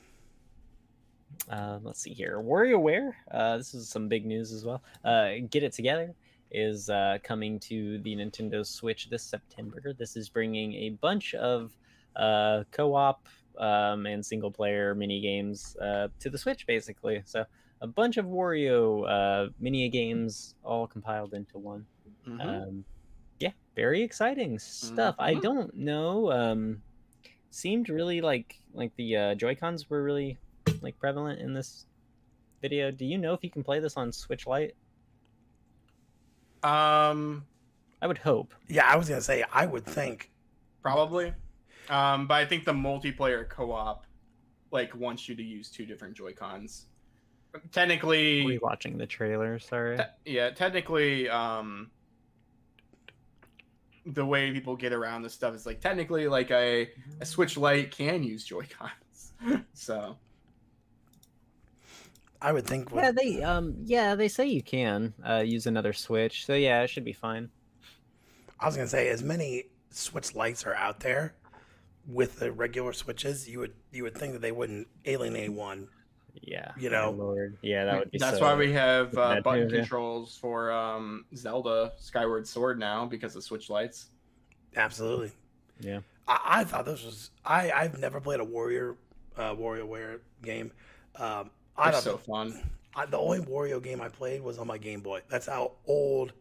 Um, let's see here. WarioWare. Uh, this is some big news as well. Uh, Get It Together is uh, coming to the Nintendo Switch this September. This is bringing a bunch of uh, co-op um, and single-player mini games uh, to the Switch, basically. So a bunch of Wario uh, mini games all compiled into one. Mhm. Um, yeah, very exciting stuff. I Mhm. don't know. Um, seemed really like like the uh, Joy Cons were really like prevalent in this video. Do you know if you can play this on Switch Lite? um, I would hope. Yeah, I was gonna say I would think. probably. Um, but I think the multiplayer co-op like wants you to use two different Joy Cons. Technically, Rewatching the trailer. Sorry. Te- yeah, technically, um, the way people get around this stuff is like technically, like a, a Switch Lite can use Joy Cons. so I would think. With, Yeah, they um yeah they say you can uh, use another Switch. So yeah, it should be fine. I was gonna say as many Switch Lites are out there with the regular switches, you would you would think that they wouldn't alienate one. Yeah. You know. Lord. Yeah, that would be. that's so- why we have uh, bad button news, yeah. controls for um, Zelda Skyward Sword now because of Switch Lites. Absolutely. Yeah. I, I thought this was. I I've never played a Warrior uh, WarioWare game. Um, I They're thought so the, fun. I, the only Wario game I played was on my Game Boy. That's how old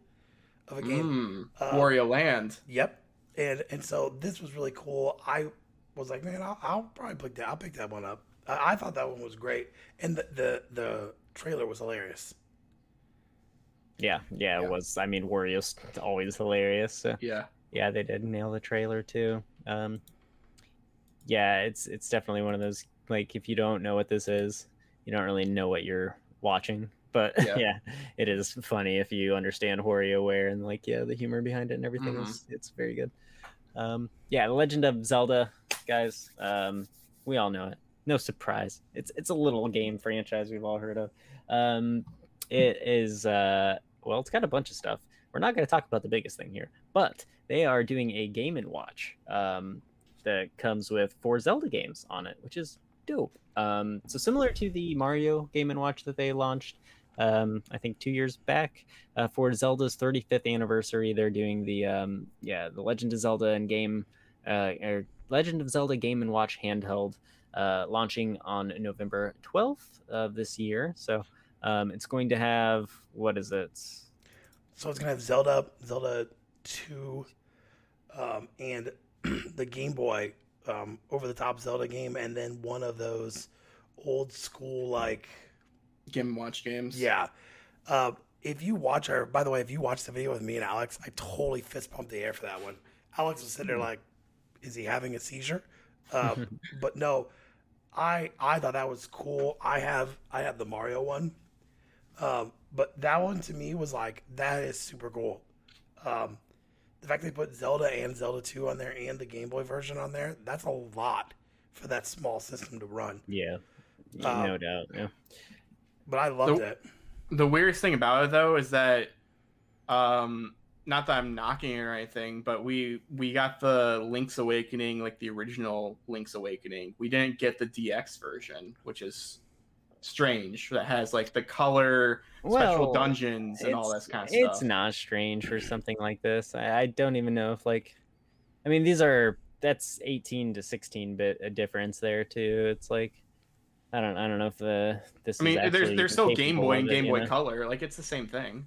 of a game. Mm, Uh, Wario Land. Yep. And and so this was really cool. I was like, man, I'll, I'll probably pick that. I'll pick that one up. I, I thought that one was great, and the the, the trailer was hilarious. Yeah, yeah, Yeah. it was. I mean, Wario's always hilarious. So. Yeah. yeah they did nail the trailer too um yeah it's it's definitely one of those like if you don't know what this is you don't really know what you're watching but Yeah. yeah, it is funny if you understand WarioWare and like yeah the humor behind it and everything Mhm. is it's very good. Um yeah the legend of zelda guys um we all know it. No surprise. It's it's a little game franchise we've all heard of. Um it is uh well it's got a bunch of stuff. We're not going to talk about the biggest thing here but they are doing a game and watch um, that comes with four Zelda games on it, which is dope. Um, so similar to the Mario Game and Watch that they launched, um, I think two years back uh, for Zelda's 35th anniversary, they're doing the um, yeah the Legend of Zelda and game uh, or Legend of Zelda Game and Watch handheld, uh, launching on November 12th of this year. So um, it's going to have what is it? So it's gonna have Zelda, Zelda Two, um, and the Game Boy um, over the top Zelda game, and then one of those old school like Game Watch games. yeah. Uh, if you watch our, by the way, if you watch the video with me and Alex, I totally fist pumped the air for that one. Alex was sitting there like, "Is he having a seizure?" Uh, but no, I I thought that was cool. I have I have the Mario one, um, but that one to me was like that is super cool. Um, the fact they put Zelda and Zelda Two on there and the Game Boy version on there, that's a lot for that small system to run. Yeah, Um, no doubt. Yeah. But I loved The- it. The weirdest thing about it though is that, um, not that I'm knocking it or anything, but we we got the Link's Awakening, like the original Link's Awakening. We didn't get the DX version, which is strange. That has like the color, special dungeons, and all that kind of stuff. It's not strange for something like this. I, I don't even know if like, I mean, these are that's 18 to 16 bit a difference there too. It's like, I don't I don't know if the this. I mean, is there's there's still Game Boy and it, Game you Boy know? Color. Like it's the same thing.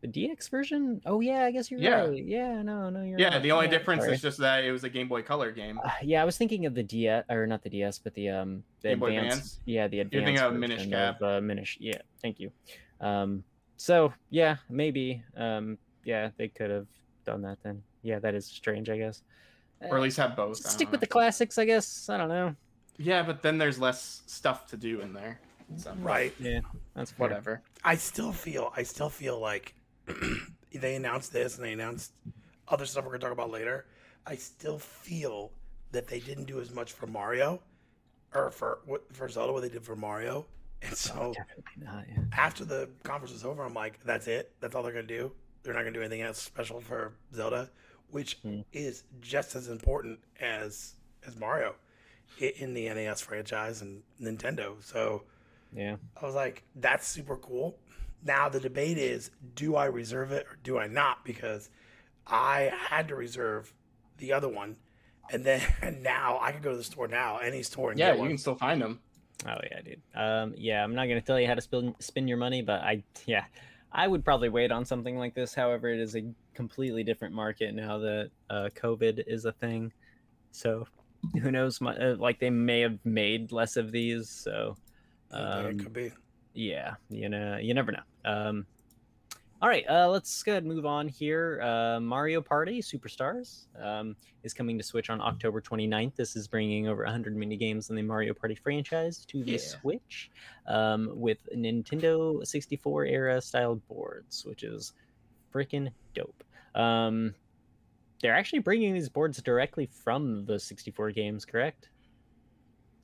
The DX version? Oh yeah, I guess you're Yeah. right. Yeah, no, no, you're Yeah, right. the only Yeah, difference sorry. is just that it was a Game Boy Color game. Uh, yeah, I was thinking of the DS or not the DS, but the um the Game Boy. Advance? Yeah, the advanced. You're thinking of version Minish of, Cap. Uh, Minish. Yeah, thank you. Um, so yeah, maybe. Um, yeah, they could have done that then. Yeah, that is strange. I guess. or at least have both. I stick with know. the classics. I guess. I don't know. Yeah, but then there's less stuff to do in there. So Right. Yeah, that's fair. whatever. I still feel I still feel like they announced this and they announced other stuff we're gonna talk about later. I still feel that they didn't do as much for Mario or for what for Zelda what they did for Mario. And so Definitely not. Yeah. after the conference was over, I'm like, that's it. That's all they're gonna do. They're not gonna do anything else special for Zelda, which Hmm. is just as important as as Mario in the NES franchise and Nintendo. So yeah. I was like, that's super cool. Now the debate is, do I reserve it or do I not? Because I had to reserve the other one, and then now I can go to the store now, any store, and Yeah, get you can still find them. Oh yeah, dude. Um, yeah, I'm not gonna tell you how to spin spin your money, but I yeah, I would probably wait on something like this. However, it is a completely different market now that uh, COVID is a thing. So who knows? My, uh, like they may have made less of these. So Okay, um, it could be. yeah, you know, you never know. Um, all right, uh, let's go ahead and move on here. Uh, Mario Party Superstars um, is coming to Switch on October 29th. This is bringing over 100 mini games in the Mario Party franchise to the Yeah. Switch um, with Nintendo 64 era styled boards, which is freaking dope. Um, they're actually bringing these boards directly from the 64 games, correct?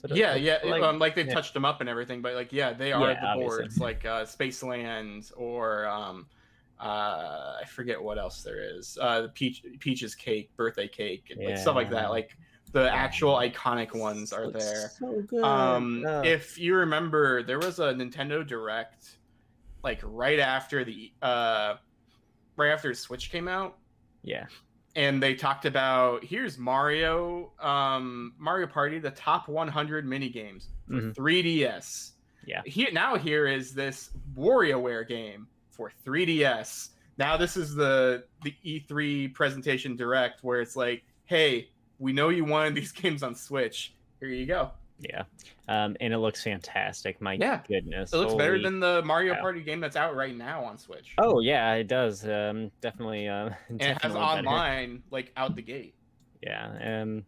Is that a- Yeah, yeah. like- um, like they've yeah. touched them up and everything, but like, yeah, they are Yeah, the obviously. boards, like uh, Spaceland or um, uh, I forget what else there is. Uh, the Peach Peach's cake, birthday cake, and like, stuff like that. Like the actual iconic ones are there. So good. Um, Oh. if you remember, there was a Nintendo Direct, like right after the uh, right after Switch came out, yeah. And they talked about here's Mario, um, Mario Party, the top 100 mini games for Mhm. 3DS. Yeah. Here now here is this WarioWare game for 3DS. Now this is the the E3 presentation direct where it's like, hey, we know you wanted these games on Switch. Here you go. Yeah. Um, and it looks fantastic. My Yeah. goodness. It looks better than the Mario cow. Party game that's out right now on Switch. Oh yeah, it does. Um, definitely. Uh, and it has better. online like out the gate. Yeah. Um,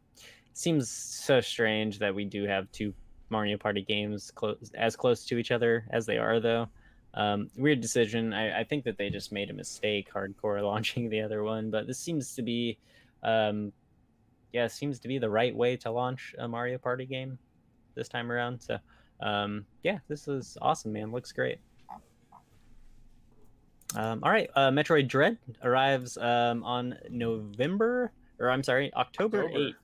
seems so strange that we do have two Mario Party games close as close to each other as they are, though. Um, weird decision. I, I think that they just made a mistake, hardcore launching the other one. But this seems to be, um, yeah, seems to be the right way to launch a Mario Party game this time around. So, um, yeah, this is awesome, man. Looks great. Um, all right, uh, Metroid Dread arrives um, on November, or I'm sorry, October eighth.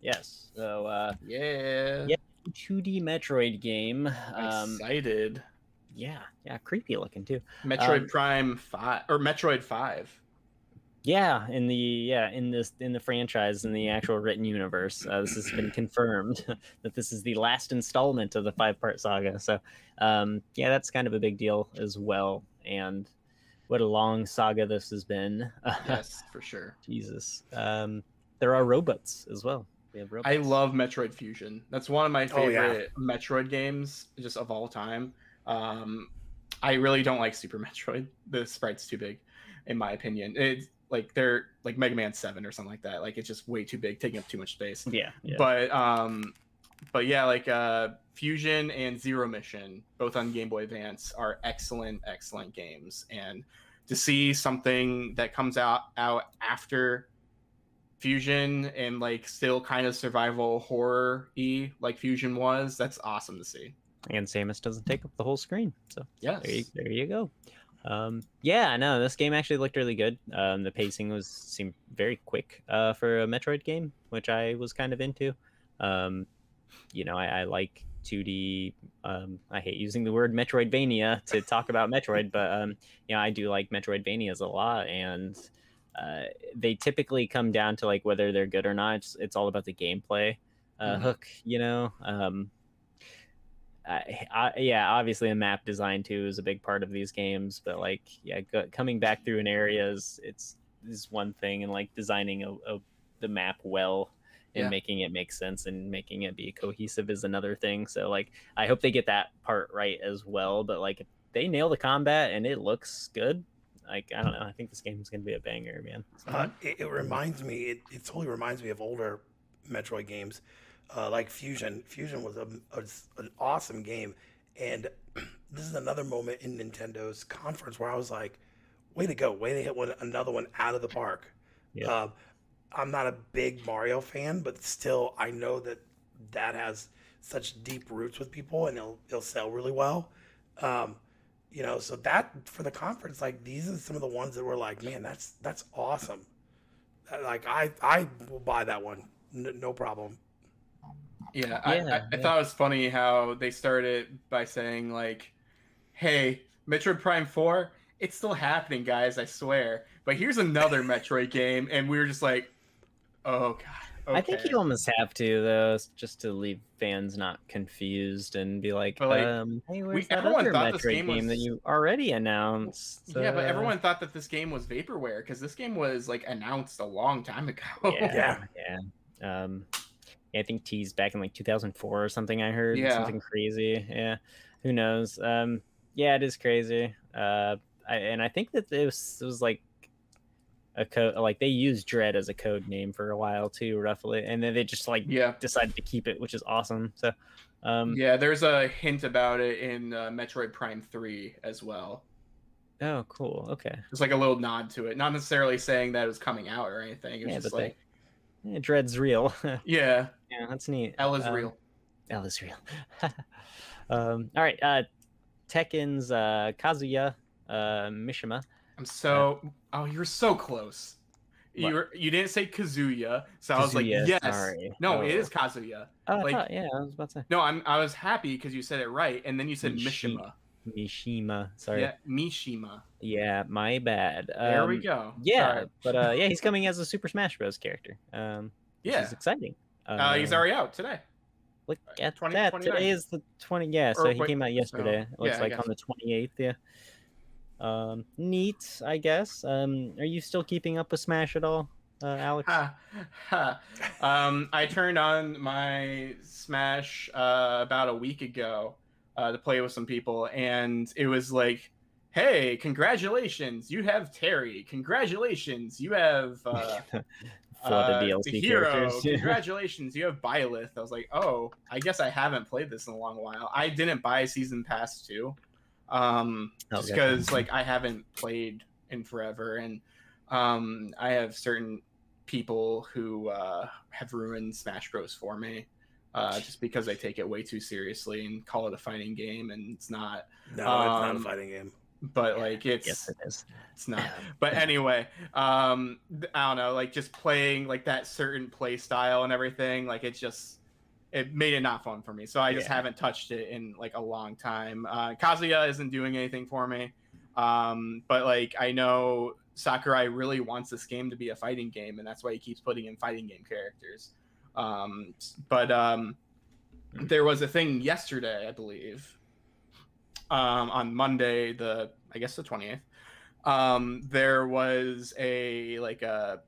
Yes, so uh, Yeah. Yeah. 2D Metroid game. Um, excited. yeah, yeah, creepy looking too. Metroid um, Prime Five or Metroid Five. Yeah, in the yeah in this in the franchise in the actual written universe, uh, this has been confirmed that this is the last installment of the five part saga. So, um, yeah, that's kind of a big deal as well. And what a long saga this has been. Yes, for sure. Jesus. Um, there are robots as well. We have robots. I love Metroid Fusion. That's one of my Oh, yeah. favorite Metroid games, just of all time. Um, I really don't like Super Metroid. The sprite's too big, in my opinion. It's like they're like Mega Man Seven or something like that. Like it's just way too big, taking up too much space. Yeah, yeah. But um, but yeah, like uh, Fusion and Zero Mission, both on Game Boy Advance, are excellent, excellent games. And to see something that comes out out after Fusion and like still kind of survival horror e like Fusion was, that's awesome to see. And Samus doesn't take up the whole screen, so yeah, there there you go. Um, yeah, no, this game actually looked really good. Um, the pacing was seemed very quick uh, for a Metroid game, which I was kind of into. Um, you know, I, I like 2D. Um, I hate using the word Metroidvania to talk about Metroid, but um, you know, I do like Metroidvanias a lot, and uh, they typically come down to like whether they're good or not. It's, it's all about the gameplay uh, Mhm. hook, you know. Um, I, I, yeah, obviously the map design too is a big part of these games, but like, yeah, go, coming back through an area is it's is one thing, and like designing a, a the map well and Yeah. making it make sense and making it be cohesive is another thing. So like, I hope they get that part right as well. But like, if they nail the combat and it looks good, like I don't know, I think this game is gonna be a banger, man. So- Uh, it, it reminds me. It, it totally reminds me of older Metroid games, uh, like Fusion. Fusion was a, a- an awesome game, and this is another moment in Nintendo's conference where I was like, "Way to go! Way to hit one another one out of the park." Yeah. Uh, I'm not a big Mario fan, but still, I know that that has such deep roots with people, and it'll it'll sell really well. Um, you know, so that for the conference, like these are some of the ones that were like, man, that's that's awesome. Like I I will buy that one, no problem. Yeah, I, I, Yeah, I yeah. thought it was funny how they started by saying like, "Hey, Metroid Prime Four, it's still happening, guys. I swear." But here's another Metroid game, and we were just like, "Oh god." I think you almost have to though, just to leave fans not confused and be like, But, like, um, "Hey, where's that everyone other thought this Metroid game game, that you already announced?" Yeah, but everyone thought that this game was vaporware because this game was like announced a long time ago. yeah, yeah. Um, yeah, I think teased back in like 2004 or something. I heard Yeah. something crazy. Yeah, who knows? Um, yeah, it is crazy. Uh, I, and I think that it was it was like a code like they used Dread as a code name for a while too, roughly, and then they just like yeah. decided to keep it, which is awesome. So, um, Yeah, there's a hint about it in uh, Metroid Prime 3 as well. oh, cool. Okay, it's like a little nod to it. Not necessarily saying that it was coming out or anything. It was Yeah, just like, yeah, Dread's real. yeah, yeah, that's neat. L is Um, real. L is real. um, all right. Uh, Tekken's uh, Kazuya uh, Mishima. I'm so. Oh, you're so close. You were, you didn't say Kazuya, so I was like, yes. sorry. No, it Oh. is Kazuya. Oh, I Like- thought- yeah, I was about to say No, I'm. I was happy because you said it right, and then you said Mishi- Mishima. Mishima. Sorry. Yeah, Mishima. Yeah, my bad. There we Um, go. Yeah, Sorry. but uh, yeah, he's coming as a Super Smash Bros. character. Um, yeah. is exciting. Uh, he's Um, already out today. Look at 20 that. 29. Today is the 20. Yeah, so Or he wait, came out yesterday. so- it looks yeah, like on the 28th. Yeah. Um, neat, I guess. Um, are you still keeping up with Smash at all, uh, Alex? Ha, ha. um, I turned on my Smash uh, about a week ago uh, to play with some people, and it was like, "Hey, congratulations! You have Terry. Congratulations! You have uh, uh, the hero. Congratulations! You have Byleth." I was like, "Oh, I guess I haven't played this in a long while. I didn't buy Season Pass too, um, Oh, just because like I haven't played in forever, and um, I have certain people who uh, have ruined Smash Bros for me. Uh, just because they take it way too seriously and call it a fighting game, and it's not. No, it's not a Um, fighting game. But like, it's yes, it is. it's not. But anyway, um, I don't know, like just playing like that certain play style and everything, like it just it made it not fun for me. So I just Yeah. haven't touched it in like a long time. Uh, Kazuya isn't doing anything for me, um, but like I know Sakurai really wants this game to be a fighting game, and that's why he keeps putting in fighting game characters. Um, but um, there was a thing yesterday, I believe, um, on Monday, the I guess the twentieth. Um, there was a like a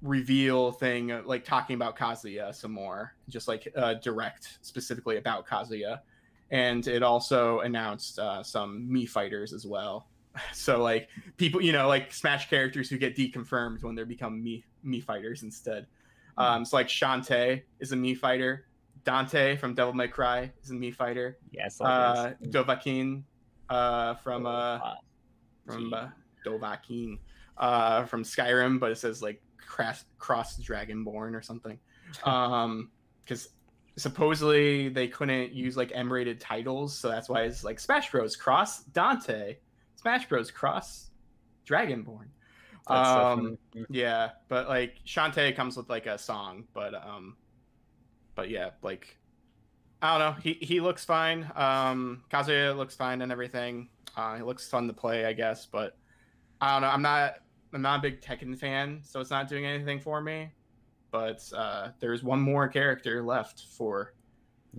reveal thing, like talking about Kazuya some more, just like uh, direct specifically about Kazuya, and it also announced uh, some Mii Fighters as well. So like people, you know, like Smash characters who get deconfirmed when they become me Mii Fighters instead. Um, so like Shantae is a Mii Fighter. Dante from Devil May Cry is a Mii Fighter. Yes. Uh, Dovahkiin uh, from uh, from uh, Dovahkiin uh, from Skyrim, but it says like cross cross Dragonborn or something. Um, because supposedly they couldn't use like M-rated titles, so that's why it's like Smash Bros. Cross Dante, Smash Bros. Cross Dragonborn. That's so um, funny. yeah, but like Shantae comes with like a song, but um, but yeah, like I don't know. He he looks fine. Um, Kazuya looks fine and everything. Uh, he looks fun to play, I guess. But I don't know. I'm not I'm not a big Tekken fan, so it's not doing anything for me. But uh, there's one more character left for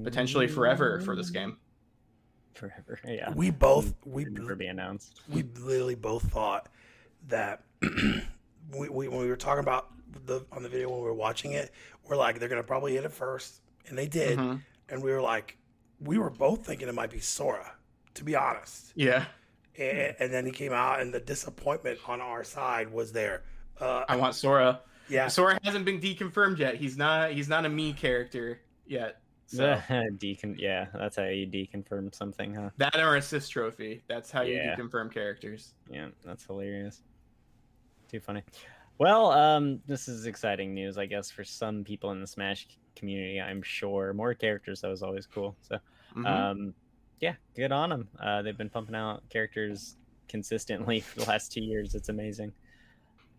potentially forever for this game. Forever. Yeah. We both we Could never be announced. we literally both thought that we, we when we were talking about the on the video when we were watching it, we're like they're gonna probably hit it first, and they did, Mhm. and we were like, we were both thinking it might be Sora, to be honest, Yeah, and, and then he came out, and the disappointment on our side was there. Uh, I want Sora. yeah, Sora hasn't been deconfirmed yet. He's not he's not a Mii character yet. So Decon. Yeah, that's how you deconfirm something, huh? that or assist trophy. That's how Yeah. you deconfirm characters. Yeah, that's hilarious. Too funny. Well, um, this is exciting news, I guess, for some people in the Smash community. I'm sure more characters. That was always cool. So, Mhm. um, yeah, good on them. Uh, they've been pumping out characters consistently for the last two years. It's amazing.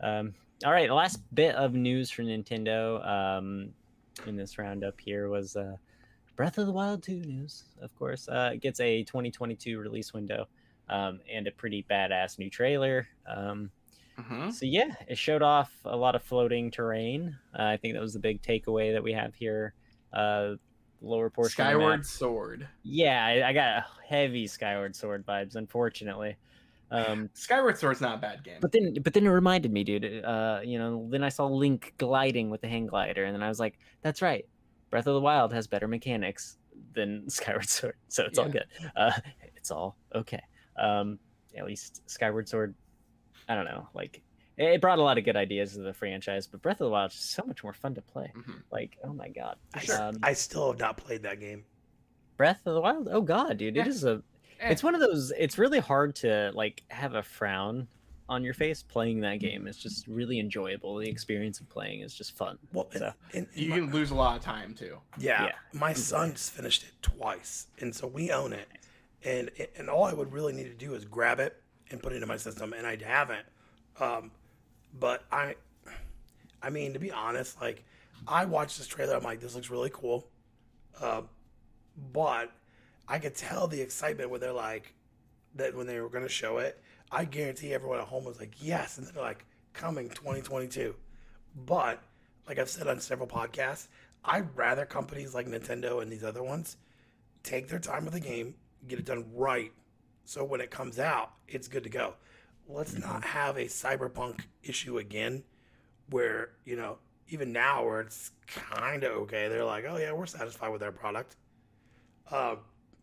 Um, all right, the last bit of news for Nintendo um, in this roundup here was uh, Breath of the Wild 2 news. Of course, uh, it gets a 2022 release window um, and a pretty badass new trailer. Um, Mhm. so yeah, it showed off a lot of floating terrain. Uh, I think that was the big takeaway that we have here. Uh, lower portion. of. Skyward Sword. Yeah, I, I got heavy Skyward Sword vibes, unfortunately. Um, Skyward Sword's not a bad game. but then, but then it reminded me, dude. Uh, you know, then I saw Link gliding with the hang glider, and then I was like, "That's right. Breath of the Wild has better mechanics than Skyward Sword, so it's all good. Uh, it's all okay. Um, at least Skyward Sword. I don't know, like it it brought a lot of good ideas to the franchise, but Breath of the Wild is so much more fun to play. Mhm. Like, oh my god, I, Sure. um, I still have not played that game. Breath of the Wild. Oh god, dude, Yeah. it is a Eh, it's one of those it's really hard to like have a frown on your face playing that game it's just really enjoyable the experience of playing is just fun Well, and, So, and you my- can lose a lot of time too. Yeah, Yeah. my son's finished it twice, and so we own it. And and all I would really need to do is grab it and put it in my system, and I haven't. Um, but I, I mean, to be honest, like I watched this trailer, I'm like, this looks really cool. Uh, but I could tell the excitement when they're like that when they were going to show it. I guarantee everyone at home was like, yes, and they're like, coming 2022. But like I've said on several podcasts, I'd rather companies like Nintendo and these other ones take their time with the game, get it done right, so when it comes out, it's good to go. Let's not have a cyberpunk issue again, where you know even now where it's kind of okay. They're like, oh yeah, we're satisfied with our product. Uh,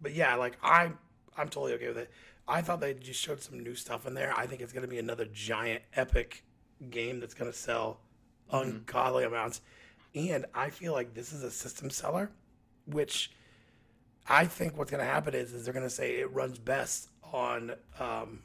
but yeah, like I, I'm totally okay with it. I thought they just showed some new stuff in there. I think it's going to be another giant epic game that's going to sell ungodly amounts. And I feel like this is a system seller, which I think what's going to happen is, is they're going to say it runs best on um,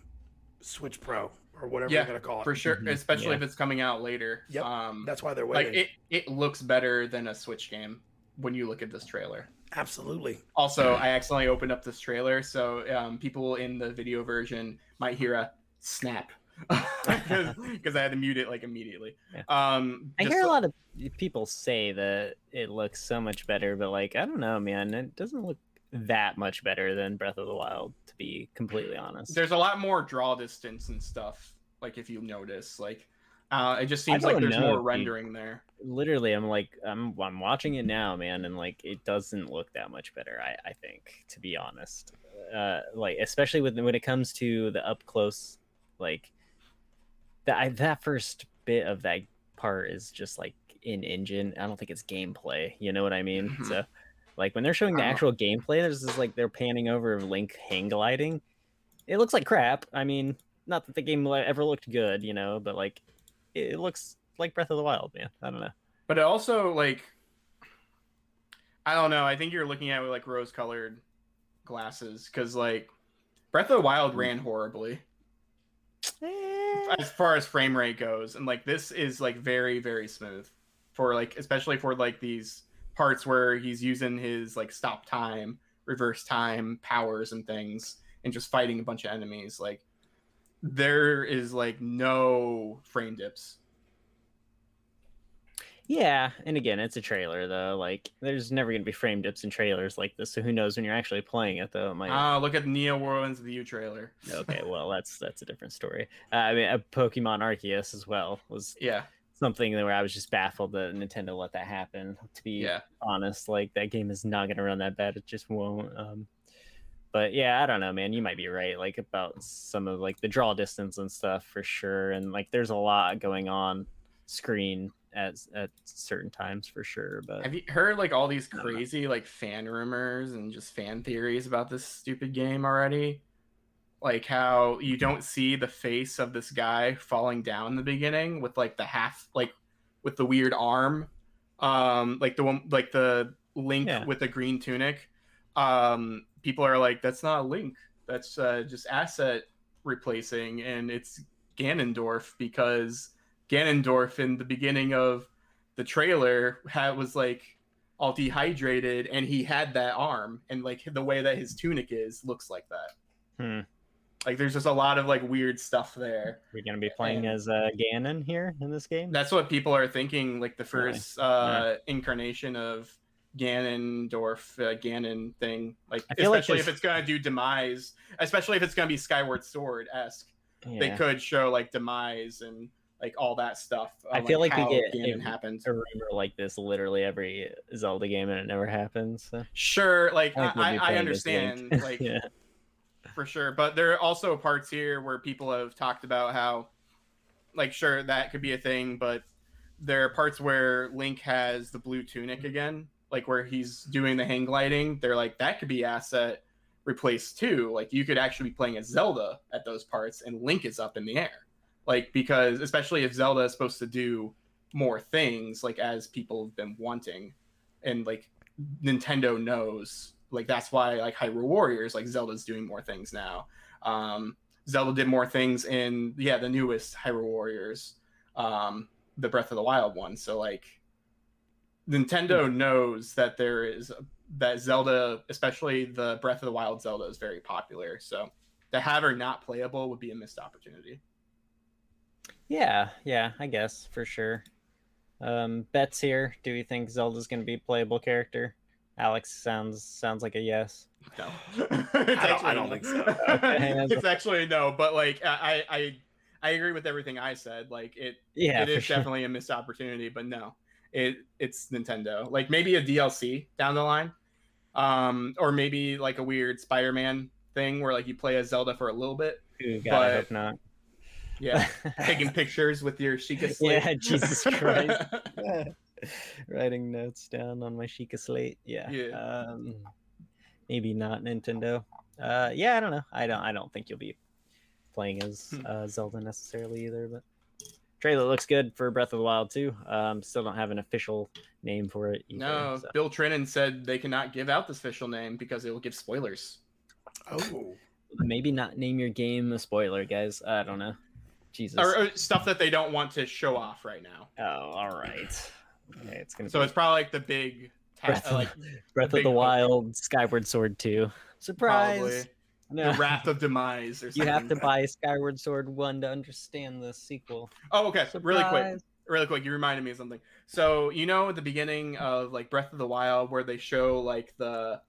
Switch Pro or whatever Yeah, you're going to call it. For sure, Mhm, especially yeah. if it's coming out later. Yep, Um, That's why they're like waiting. it, it looks better than a Switch game when you look at this trailer. Absolutely. Also, I accidentally opened up this trailer, so um, people in the video version might hear a snap because I had to mute it like immediately. Yeah. Um, i just hear a lot of people say that it looks so much better but like i don't know man it doesn't look that much better than breath of the wild to be completely honest There's a lot more draw distance and stuff. Like if you notice, like uh, it just seems like there's know, more dude. rendering there. literally i'm like i'm i'm watching it now man and like it doesn't look that much better i i think to be honest uh like especially with when it comes to the up close like that I, that first bit of that part is just like in engine i don't think it's gameplay you know what i mean Mhm. so like when they're showing the actual gameplay there's this like they're panning over link hang gliding. It looks like crap. I mean not that the game ever looked good you know but like it, looks like breath of the wild man. I don't know. But it also like I don't know. I think you're looking at it with like rose-colored glasses because like Breath of the Wild ran horribly. Eh, as far as frame rate goes, and like this is like very very smooth for like especially for like these parts where he's using his like stop time, reverse time powers and things, and just fighting a bunch of enemies. Like there is like no frame dips. Yeah, and again, it's a trailer though. Like, there's never gonna be frame dips in trailers like this. So who knows when you're actually playing it though? It might. Ah, look at the Neo Worlds View trailer. okay, well, that's that's a different story. Uh, I mean, a Pokemon Arceus as well was Yeah, something where I was just baffled that Nintendo let that happen. To be yeah. honest, like that game is not gonna run that bad. It just won't. Um, but yeah, I don't know, man. You might be right, like about some of like the draw distance and stuff for sure. And like, there's a lot going on screen at at certain times for sure. But Have you heard like all these I don't know. crazy like fan rumors and just fan theories about this stupid game already? Like how you don't see the face of this guy falling down in the beginning with like the half like with the weird arm. Um like the one like the link Yeah. with the green tunic. Um people are like that's not a link. That's uh, just asset replacing and it's Ganondorf because Ganondorf in the beginning of the trailer had was like all dehydrated and he had that arm and like the way that his tunic is looks like that. Hmm. Like there's just a lot of like weird stuff there. we're gonna be playing And- as uh, Ganon here in this game. That's what people are thinking like the Really? first uh incarnation of Ganondorf uh, Ganon thing. Like feel like especially if it's going to do demise, especially if it's going to be Skyward Sword esque. They could show like demise and like all that stuff. I feel like we get Ganon a- happens. a rumor like this literally every Zelda game, and it never happens. So. Sure, like I I, think we'll be I, I playing as understand, like yeah. For sure. But there are also parts here where people have talked about how, like, sure that could be a thing, but there are parts where Link has the blue tunic mm-hmm. again, like where he's doing the hang gliding. They're like that could be asset replaced too. Like you could actually be playing as Zelda at those parts, and Link is up in the air, like because especially if Zelda is supposed to do more things, like as people have been wanting, and like Nintendo knows like that's why like Hyrule Warriors like Zelda's doing more things now. Um, Zelda did more things in yeah the newest Hyrule Warriors, um, the Breath of the Wild one. So like Nintendo knows that there is that Zelda, especially the Breath of the Wild Zelda, is very popular. So to have her not playable would be a missed opportunity. yeah, yeah, I guess for sure. Um, bets here. Do we think Zelda's gonna be a playable character? Alex sounds sounds like a yes. No, I don't- I don't think so. Okay. it's actually no, but like I, I I agree with everything I said. Like it Yeah, it is sure. definitely a missed opportunity, but no, it it's Nintendo. Like maybe a DLC down the line, um, or maybe like a weird Spider-Man thing where like you play as Zelda for a little bit. Ooh, God, I hope not. Yeah, taking pictures with your Sheikah slate. Yeah, Jesus Christ. Writing notes down on my Sheikah slate. Yeah. Yeah. Um, maybe not Nintendo. Uh, yeah, I don't know. I don't. I don't think you'll be playing as Hmm. uh, Zelda necessarily either. But trailer looks good for Breath of the Wild too. Um, still don't have an official name for it. Either, no, so. Bill Trinen said they cannot give out this official name because it will give spoilers. Oh, maybe not name your game a spoiler, guys. I don't know. Jesus. Or, or stuff that they don't want to show off right now. oh, all right. Okay, it's gonna. So be it's probably like the big, ta- Breath of, like Breath of big the hook. Wild, Skyward Sword two. Surprise! probably No. the Wrath of Demise or You have to buy Skyward Sword one to understand the sequel. Oh, okay. Really quick. Really quick. You reminded me of something. So you know at the beginning of like Breath of the Wild where they show like the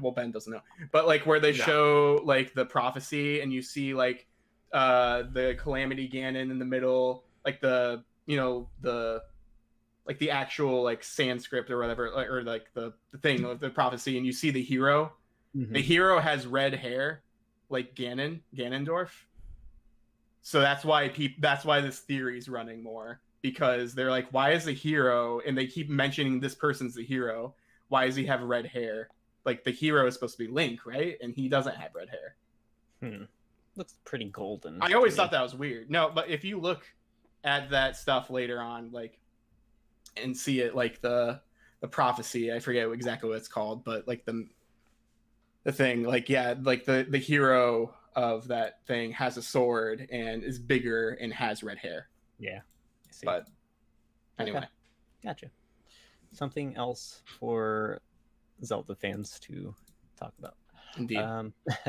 well Ben doesn't know, but like where they No. show like the prophecy and you see like uh the Calamity Ganon in the middle, like the you know the like the actual like Sanskrit or whatever, like, or like the, the thing of the prophecy, and you see the hero. Mhm. The hero has red hair, like Ganon, Ganondorf. So that's why peop- that's why this theory is running more because they're like, why is the hero? And they keep mentioning this person's the hero. Why does he have red hair? Like the hero is supposed to be Link, right? And he doesn't have red hair. Hmm. Looks pretty golden. I always thought that was weird. No, but if you look at that stuff later on, like, and see it like the the prophecy. I forget exactly what it's called, but like the the thing, like yeah, like the the hero of that thing has a sword and is bigger and has red hair. Yeah. I see. But anyway, Gotcha. Something else for Zelda fans to talk about. indeed. Um,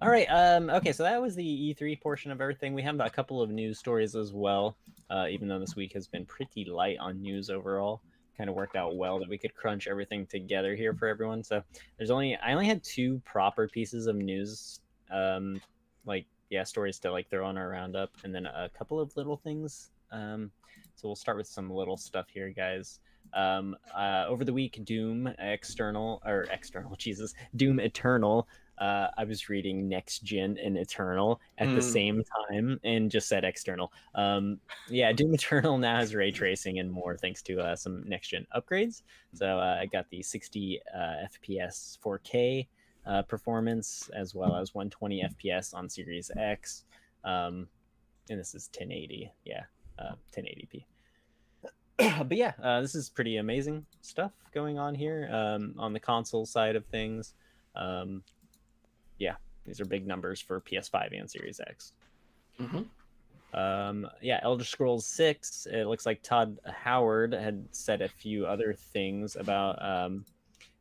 all right. Um, okay, so that was the E3 portion of everything. We have a couple of news stories as well. Uh, even though this week has been pretty light on news overall, kind of worked out well that we could crunch everything together here for everyone. So there's only I only had two proper pieces of news, um, like yeah, stories to like throw on our roundup, and then a couple of little things. Um, so we'll start with some little stuff here, guys. Um, uh, over the week, Doom external or external, Jesus, Doom Eternal. Uh, I was reading Next Gen and Eternal at the Mm. same time and just said external. Um, yeah, Doom Eternal now has ray tracing and more thanks to uh, some next gen upgrades. So uh, I got the 60 uh, FPS 4K uh, performance as well as 120 FPS on Series X. Um, and this is 1080. Yeah, uh, 1080p. but yeah, uh, this is pretty amazing stuff going on here um, on the console side of things. Um, yeah, these are big numbers for PS5 and Series X. Mhm. Um, yeah, Elder Scrolls Six. It looks like Todd Howard had said a few other things about um,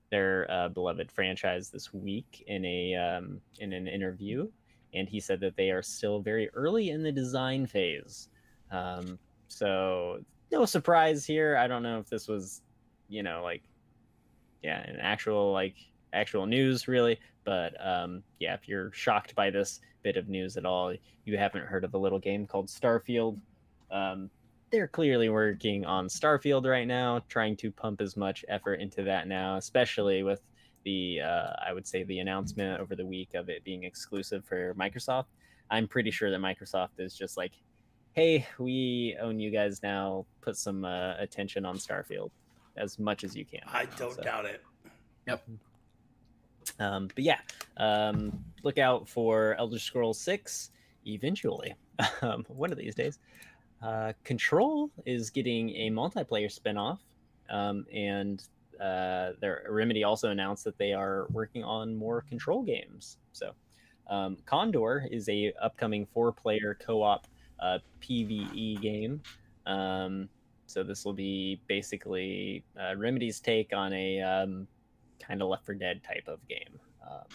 their uh, beloved franchise this week in a um, in an interview, and he said that they are still very early in the design phase. Um, so no surprise here. I don't know if this was, you know, like yeah, an actual like actual news really, but um, yeah, if you're shocked by this bit of news at all, you haven't heard of a little game called Starfield. Um, they're clearly working on Starfield right now, trying to pump as much effort into that now, especially with the uh, I would say the announcement over the week of it being exclusive for Microsoft. I'm pretty sure that Microsoft is just like, hey, we own you guys now. Put some uh, attention on Starfield as much as you can. I don't So- doubt it. Um, but yeah, um, look out for Elder Scrolls Six eventually, um, one of these days. Uh, Control is getting a multiplayer spinoff, um, and uh, their Remedy also announced that they are working on more Control games. So, um, Condor is a upcoming four-player co-op uh, PVE game. Um, so this will be basically uh, Remedy's take on a um, kind of Left 4 Dead type of game, um,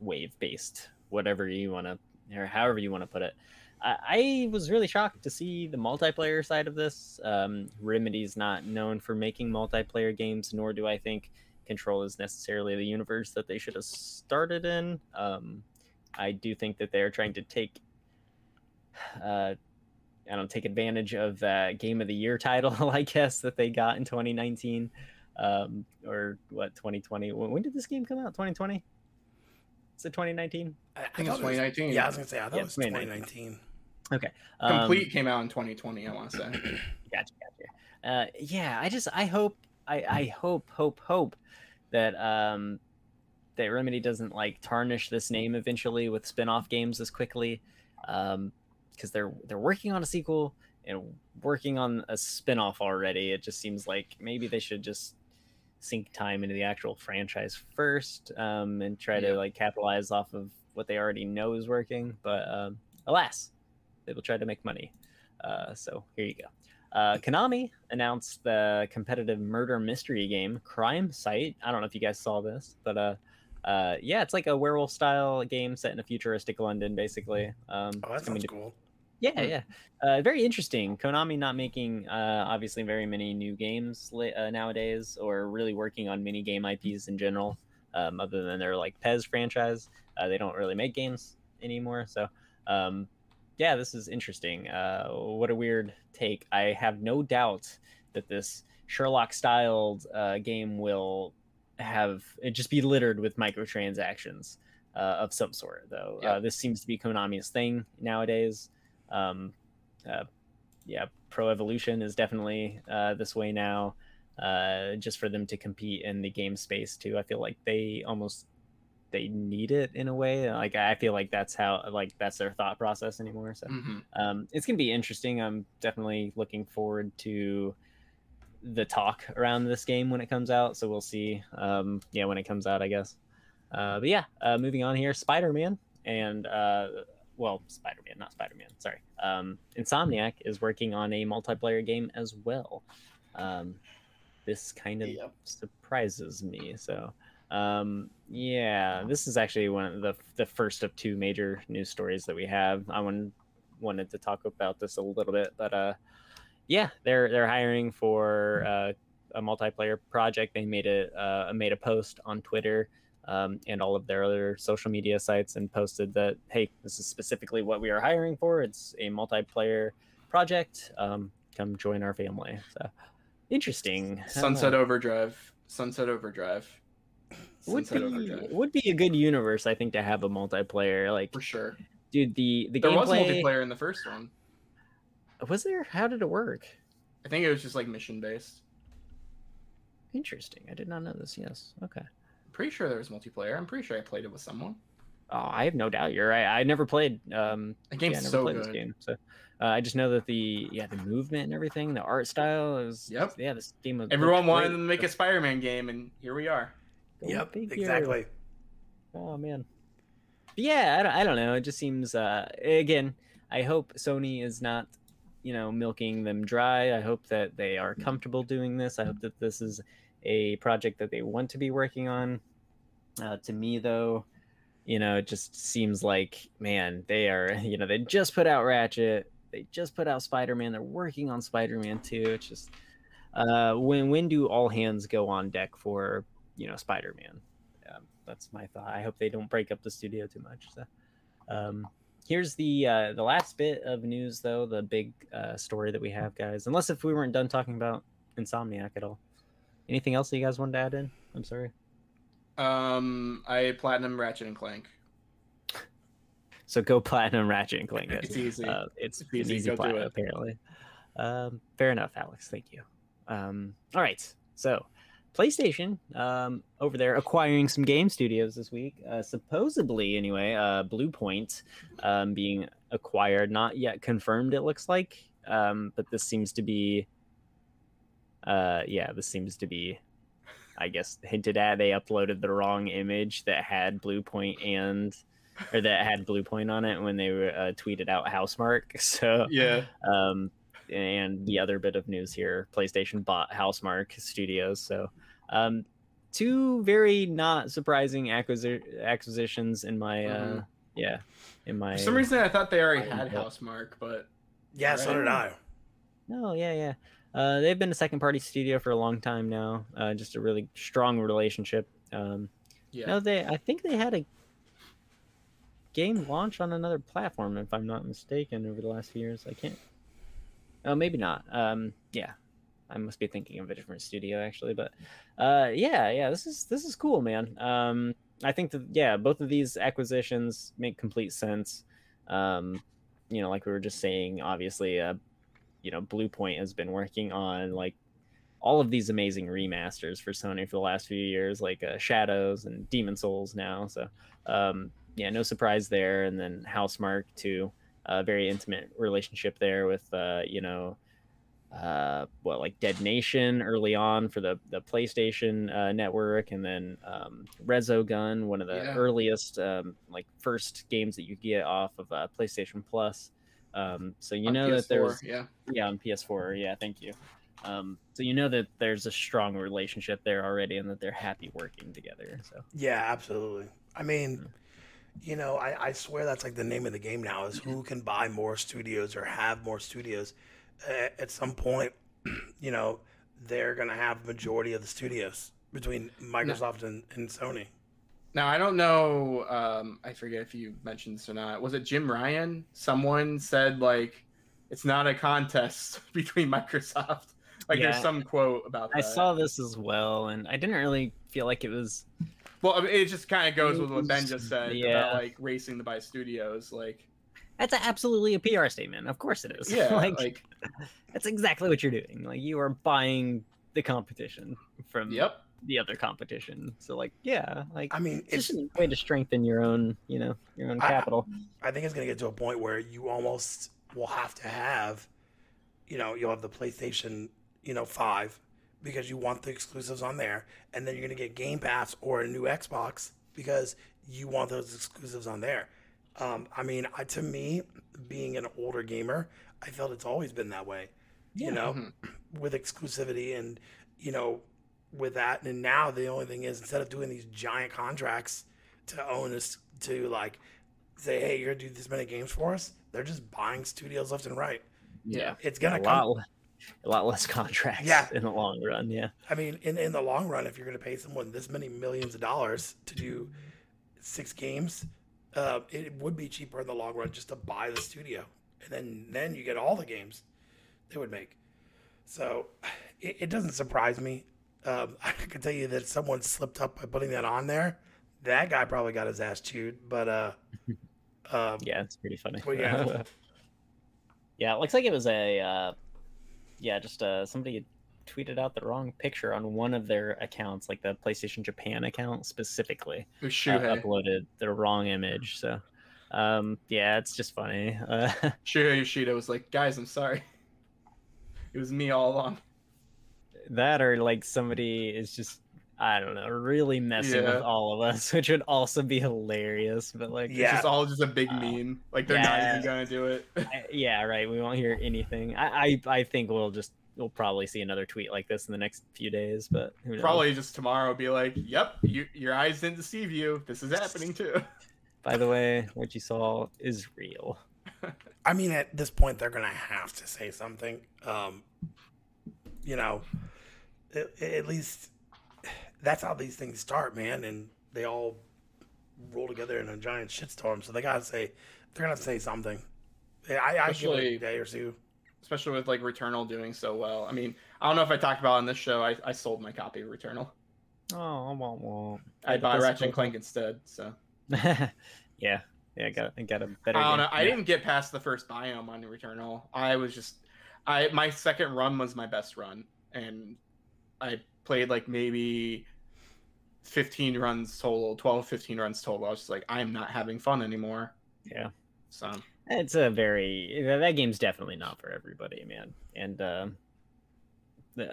wave based, whatever you want to, or however you want to put it. I, was really shocked to see the multiplayer side of this. Um, Remedy's not known for making multiplayer games, nor do I think Control is necessarily the universe that they should have started in. Um, I do think that they're trying to take, uh, I don't take advantage of that Game of the Year title, I guess, that they got in 2019 um, or what 2020. When, when did this game come out? 2020? Is it 2019? I, I think it's thought it was- 2019. Yeah, I was gonna say I thought Yeah, it was 2019. 2019. Um, Complete came out in 2020. I want to say. Gotcha, gotcha. Uh, yeah, I just I hope I I hope hope hope that um that Remedy doesn't like tarnish this name eventually with spin-off games as quickly, um because they're they're working on a sequel and working on a spin-off already. It just seems like maybe they should just sink time into the actual franchise first um and try Yeah. to like capitalize off of what they already know is working. But um, alas, they will try to make money. Uh, so here you go. Uh, Konami announced the competitive murder mystery game Crimesight. I don't know if you guys saw this, but uh, uh, yeah, it's like a werewolf style game set in a futuristic London, basically. Um, Oh, that sounds to- cool. Yeah, Hmm. yeah. Uh, very interesting. Konami not making uh, obviously very many new games uh, nowadays, or really working on mini game IPs in general. Um, other than their like PES franchise, uh, they don't really make games anymore. So, um, yeah, this is interesting. Uh, what a weird take. I have no doubt that this Sherlock styled uh, game will have it just be littered with microtransactions uh, of some sort, though. Uh, this seems to be Konami's thing nowadays. Um, uh, yeah, Pro Evolution is definitely uh, this way now. Uh, just for them to compete in the game space too. I feel like they almost they need it in a way. Like I feel like that's how like that's their thought process anymore. So Mhm. um, it's gonna be interesting. I'm definitely looking forward to the talk around this game when it comes out. So we'll see. Um, yeah, when it comes out, I guess. Uh, but yeah, uh, moving on here, Spider Man and uh, well, Spider Man, not Spider Man. Sorry. Um, Insomniac is working on a multiplayer game as well. Um, this kind of Yep. surprises me. So, um, yeah, this is actually one of the the first of two major news stories that we have. I wanted wanted to talk about this a little bit, but uh, yeah, they're they're hiring for uh, a multiplayer project. They made a uh, made a post on Twitter um, and all of their other social media sites and posted that hey, this is specifically what we are hiring for. It's a multiplayer project. Um, come join our family. So interesting. Sunset. Overdrive. Sunset Overdrive. would be Overdrive. would be a good universe. I think to have a multiplayer. Like, For sure. dude, the the game There was gameplay multiplayer in the first one. was there. How did it work? I think it was just like mission based. Interesting. I did not know this. Yes. Okay. I'm pretty sure there was multiplayer. I'm pretty sure I played it with someone. Oh, I have no doubt you're right. I never played. Um, The yeah, I never so played good. this game. So uh, I just know that the yeah the movement and everything, the art style is. Yep. Yeah, this game was. Everyone looked wanted great. to make a Spider-Man game, and here we are. Go Yep, exactly. Oh man. But yeah, I don't, I don't know. It just seems uh again, I hope Sony is not, you know, milking them dry. I hope that they are comfortable doing this. I hope that this is a project that they want to be working on. Uh, to me though, you know, it just seems like man, they are, you know, they just put out Ratchet, they just put out Spider-Man, they're working on Spider-Man 2. It's just uh when when do all hands go on deck for, you know, Spider-Man? um, that's my thought. I hope they don't break up the studio too much. So, um, here's the uh, the last bit of news, though, the big uh, story that we have, guys. Unless if we weren't done talking about Insomniac at all. Anything else that you guys wanted to add in? I'm sorry. Um, I platinum Ratchet and Clank. So go platinum Ratchet and Clank. It's easy. Uh, it's, It's easy, easy platinum, it. apparently. Um, fair enough, Alex. Thank you. Um, all right. So, PlayStation um, over there acquiring some game studios this week. Uh, supposedly, anyway, uh, Bluepoint um, being acquired, not yet confirmed. It looks like, um, but this seems to be. Uh, yeah, this seems to be. I guess hinted at. They uploaded the wrong image that had Bluepoint and or that had Bluepoint on it when they were uh, tweeted out Housemarque. So Yeah. um, and the other bit of news here: PlayStation bought Housemarque Studios. So um, two very not surprising acquisi- acquisitions in my uh, Mhm. yeah in my For some reason, I thought they already I had know. Housemarque, but Yeah, so did I. No, yeah, yeah. Uh, they've been a second party studio for a long time now. Uh, just a really strong relationship. Um, yeah. No, they. I think they had a game launch on another platform, if I'm not mistaken, over the last few years. I can't. Oh, maybe not. Um, yeah, I must be thinking of a different studio actually, but uh, yeah, yeah. This is this is cool, man. Um, I think that yeah, both of these acquisitions make complete sense. Um, you know, like we were just saying, obviously, uh, you know, Bluepoint has been working on like all of these amazing remasters for Sony for the last few years, like uh, Shadows and Demon Souls now. So, um, yeah, no surprise there. And then Housemarque too, a very intimate relationship there with, uh, you know, uh, what like Dead Nation early on for the the PlayStation uh, network, and then um, Resogun, one of the Yeah. earliest um, like first games that you get off of uh, PlayStation Plus. Um, so you on know that PS4, there's yeah. yeah on ps4 yeah thank you um so you know that there's a strong relationship there already and that they're happy working together so Yeah, absolutely. I mean, Yeah. you know, I, I swear that's like the name of the game now is who can buy more studios or have more studios. Uh, at some point, you know, they're gonna have majority of the studios between Microsoft and, and Sony. Now I don't know. Um, I forget if you mentioned this or not. Was it Jim Ryan? Someone said like, it's not a contest between Microsoft. Like Yeah. there's some quote about that. i saw this as well and i didn't really feel like it was Well, I mean, it just kind of goes with what Ben just said Yeah. about like racing to buy studios. Like, that's absolutely a pr statement of course it is yeah, like, like, that's exactly what you're doing like you are buying the competition from yep. The other competition so like yeah like I mean, it's it's just a way to strengthen your own you know your own capital I think it's gonna get to a point where you almost will have to have, you know, you'll have the PlayStation, you know, five, because you want the exclusives on there, and then you're gonna get Game Pass or a new Xbox because you want those exclusives on there. Um, I mean, I, to me, being an older gamer, I felt it's always been that way. You know, Mhm. with exclusivity and you know with that and now the only thing is instead of doing these giant contracts to own us to like say hey you're gonna do this many games for us they're just buying studios left and right Yeah. it's gonna lot, come le- a lot less contracts Yeah. in the long run. Yeah. i mean in, in the long run if you're gonna pay someone this many millions of dollars to do six games uh, it would be cheaper in the long run just to buy the studio and then then you get all the games they would make so it, it doesn't surprise me um, i can tell you that someone slipped up by putting that on there that guy probably got his ass chewed but uh um, Yeah, it's pretty funny. Well, yeah. yeah, it looks like it was a uh yeah, just uh somebody tweeted out the wrong picture on one of their accounts, like the PlayStation Japan account specifically. It was Uh, uploaded the wrong image. So um yeah, it's just funny. Uh Shuhei Yoshida was like, guys, I'm sorry. It was me all along. That or like somebody is just I don't know, really messing Yeah. with all of us, which would also be hilarious. But like, Yeah. It's just all just a big Uh, meme. Like they're not even gonna do it. I- yeah, right. We won't hear anything. I, I, I think we'll just we'll probably see another tweet like this in the next few days. But who knows? Probably just tomorrow be like, Yep, you, your eyes didn't deceive you. This is happening too. By the way, what you saw is real. I mean, at this point, they're gonna have to say something. Um, you know, at, at least that's how these things start, man. And they all roll together in a giant shitstorm. So they gotta say they're gonna say something. Yeah, I, I give it a day or two. Especially with like Returnal doing so well. I mean, I don't know if I talked about on this show. I, I sold my copy of Returnal. Oh, won't won't. I buy Ratchet and Clank instead. So yeah, yeah. I got I got a better. I don't game. know. I Yeah. didn't get past the first biome on Returnal. I was just, I my second run was my best run, and I played like maybe 15 runs total, 12, 15 runs total. I was just like, I'm not having fun anymore. Yeah. So It's a very that game's definitely not for everybody, man. And um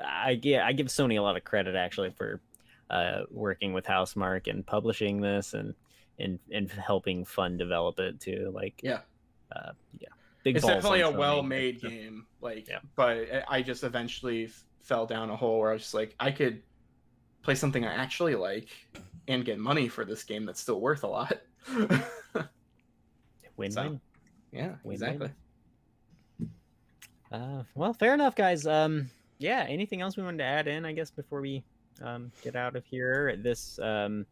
I give I give Sony a lot of credit actually for uh, working with Housemarque and publishing this and and and helping Fun develop it too. Like Yeah. uh, yeah, big. it's definitely a well-made uh, game. Like, Yeah. but I- just eventually fell down a hole where I was just like, I could play something I actually like and get money for this game that's still worth a lot. Win-win. So- yeah, Win-win. exactly. Uh, well, fair enough, guys. Um, yeah. Anything else we wanted to add in? I guess before we um, get out of here, this um,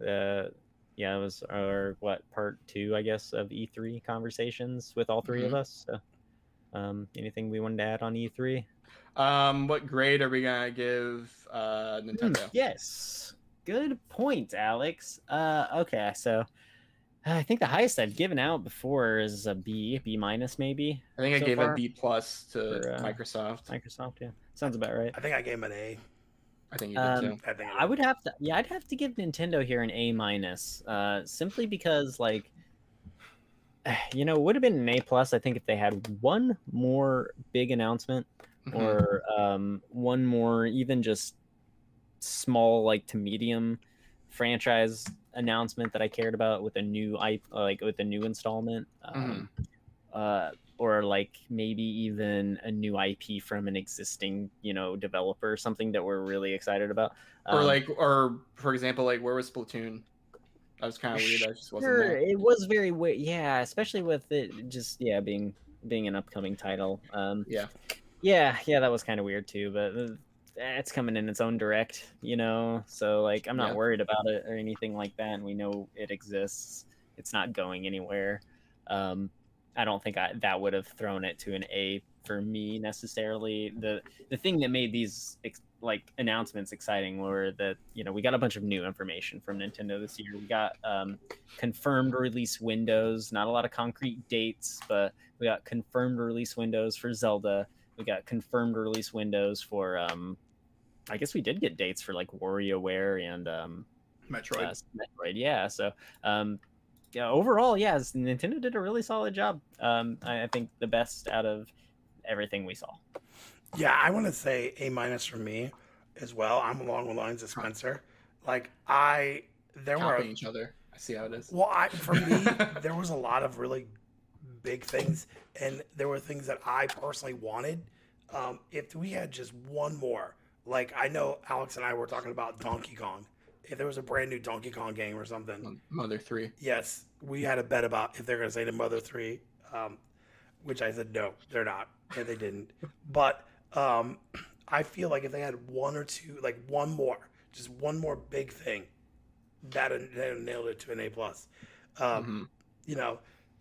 uh, yeah, it was our what part two, I guess, of E3 conversations with all 3 of Mhm. us. So, um, anything we wanted to add on E E3? Um, what grade are we gonna give uh, Hmm, Nintendo? yes. Good point, Alex. Uh, okay, so I think the highest I've given out before is a B, B minus maybe. I think I gave far? a B plus to For, uh, Microsoft. Microsoft, yeah, sounds about right. I think I gave him an A. I think you did um, too. I think I would have to, yeah, I'd have to give Nintendo here an A minus, uh, simply because like, you know, it would have been an A plus. I think if they had one more big announcement Mhm. or um, one more even just small like to medium franchise announcement that I cared about with a new I like with a new installment. Um, uh, or like maybe even a new IP from an existing, you know, developer, something that we're really excited about. or Um, like, or for example, like where was Splatoon? That was kind of weird. That just wasn't Sure, there. it was very weird. Yeah, especially with it just yeah being being an upcoming title. Um, Yeah. Yeah, yeah, that was kind of weird too. But uh, it's coming in its own direct, you know. So like, I'm not Yeah. worried about it or anything like that. And we know it exists. It's not going anywhere. Um, I don't think I, that would have thrown it to an A for me necessarily. The the thing that made these ex- like announcements exciting were that you know we got a bunch of new information from Nintendo this year. We got um, confirmed release windows, not a lot of concrete dates, but we got confirmed release windows for Zelda. We got confirmed release windows for um, I guess we did get dates for like WarioWare and um, Metroid. uh, Metroid. Yeah. So, um, yeah, overall, yeah, Nintendo did a really solid job. Um, I, I think the best out of everything we saw. Yeah, I want to say A minus for me as well. I'm along the lines of Spencer. Like I, there were each other. I see how it is. well, I for me there was a lot of really big things, and there were things that I personally wanted. Um, if we had just one more, like I know Alex and I were talking about Donkey Kong. If there was a brand new Donkey Kong game or something, Mother three. yes, we had a bet about if they're going to say the Mother Three, um, which I said no, they're not, and they didn't. But um, I feel like if they had one or two, like one more, just one more big thing, that that nailed it to an A plus. Um, Mhm. You know,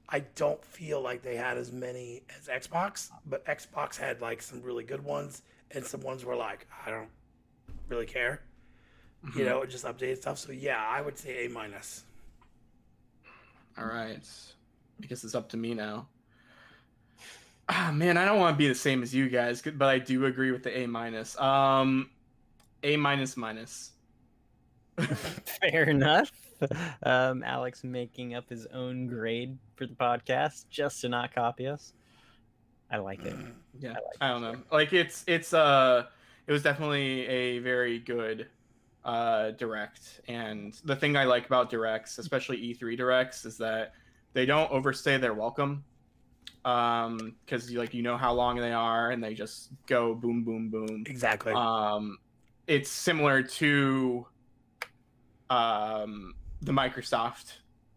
I don't feel like they had as many as Xbox, but Xbox had like some really good ones, and some ones were like I don't really care. You Mhm. know, just updated stuff. So yeah, I would say A minus. All right. I guess it's up to me now. Ah, man, I don't want to be the same as you guys, but I do agree with the A minus. Um, A minus minus. Fair enough. Um, Alex making up his own grade for the podcast just to not copy us. I like it. Yeah, I like I don't know. Like it's it's uh it was definitely a very good uh direct and the thing I like about directs, especially E3 directs is that they don't overstay their welcome. Um cuz you like you know how long they are and they just go boom boom boom. Exactly. Um it's similar to um the Microsoft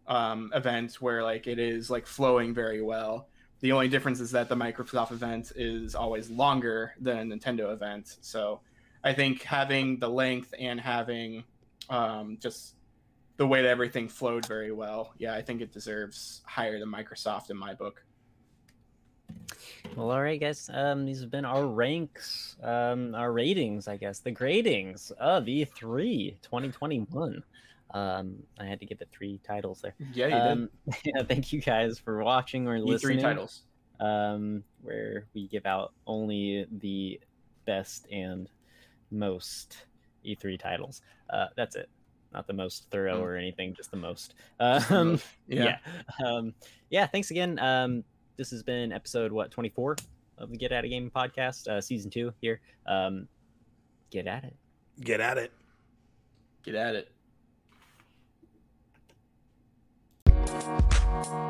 um event where like it is like flowing very well. The only difference is that the Microsoft event is always longer than a Nintendo event. So I think having the length and having um, just the way that everything flowed very well, yeah, I think it deserves higher than Microsoft in my book. Well, all right, guys. Um, these have been our ranks, um, our ratings, I guess, the gradings of E3 2021. Um, I had to give it three titles there. Yeah, you Um, yeah, thank you guys for watching or listening. E3 titles. um, where we give out only the best and most E3 titles. Uh, that's it. Not the most thorough Mm. or anything, just the most. Um, most. yeah. Um, yeah. Thanks again. Um, this has been episode what 24 of the Get At It Gaming podcast, uh, season two here. Um, get at it. Get at it. Get at it. Thank you.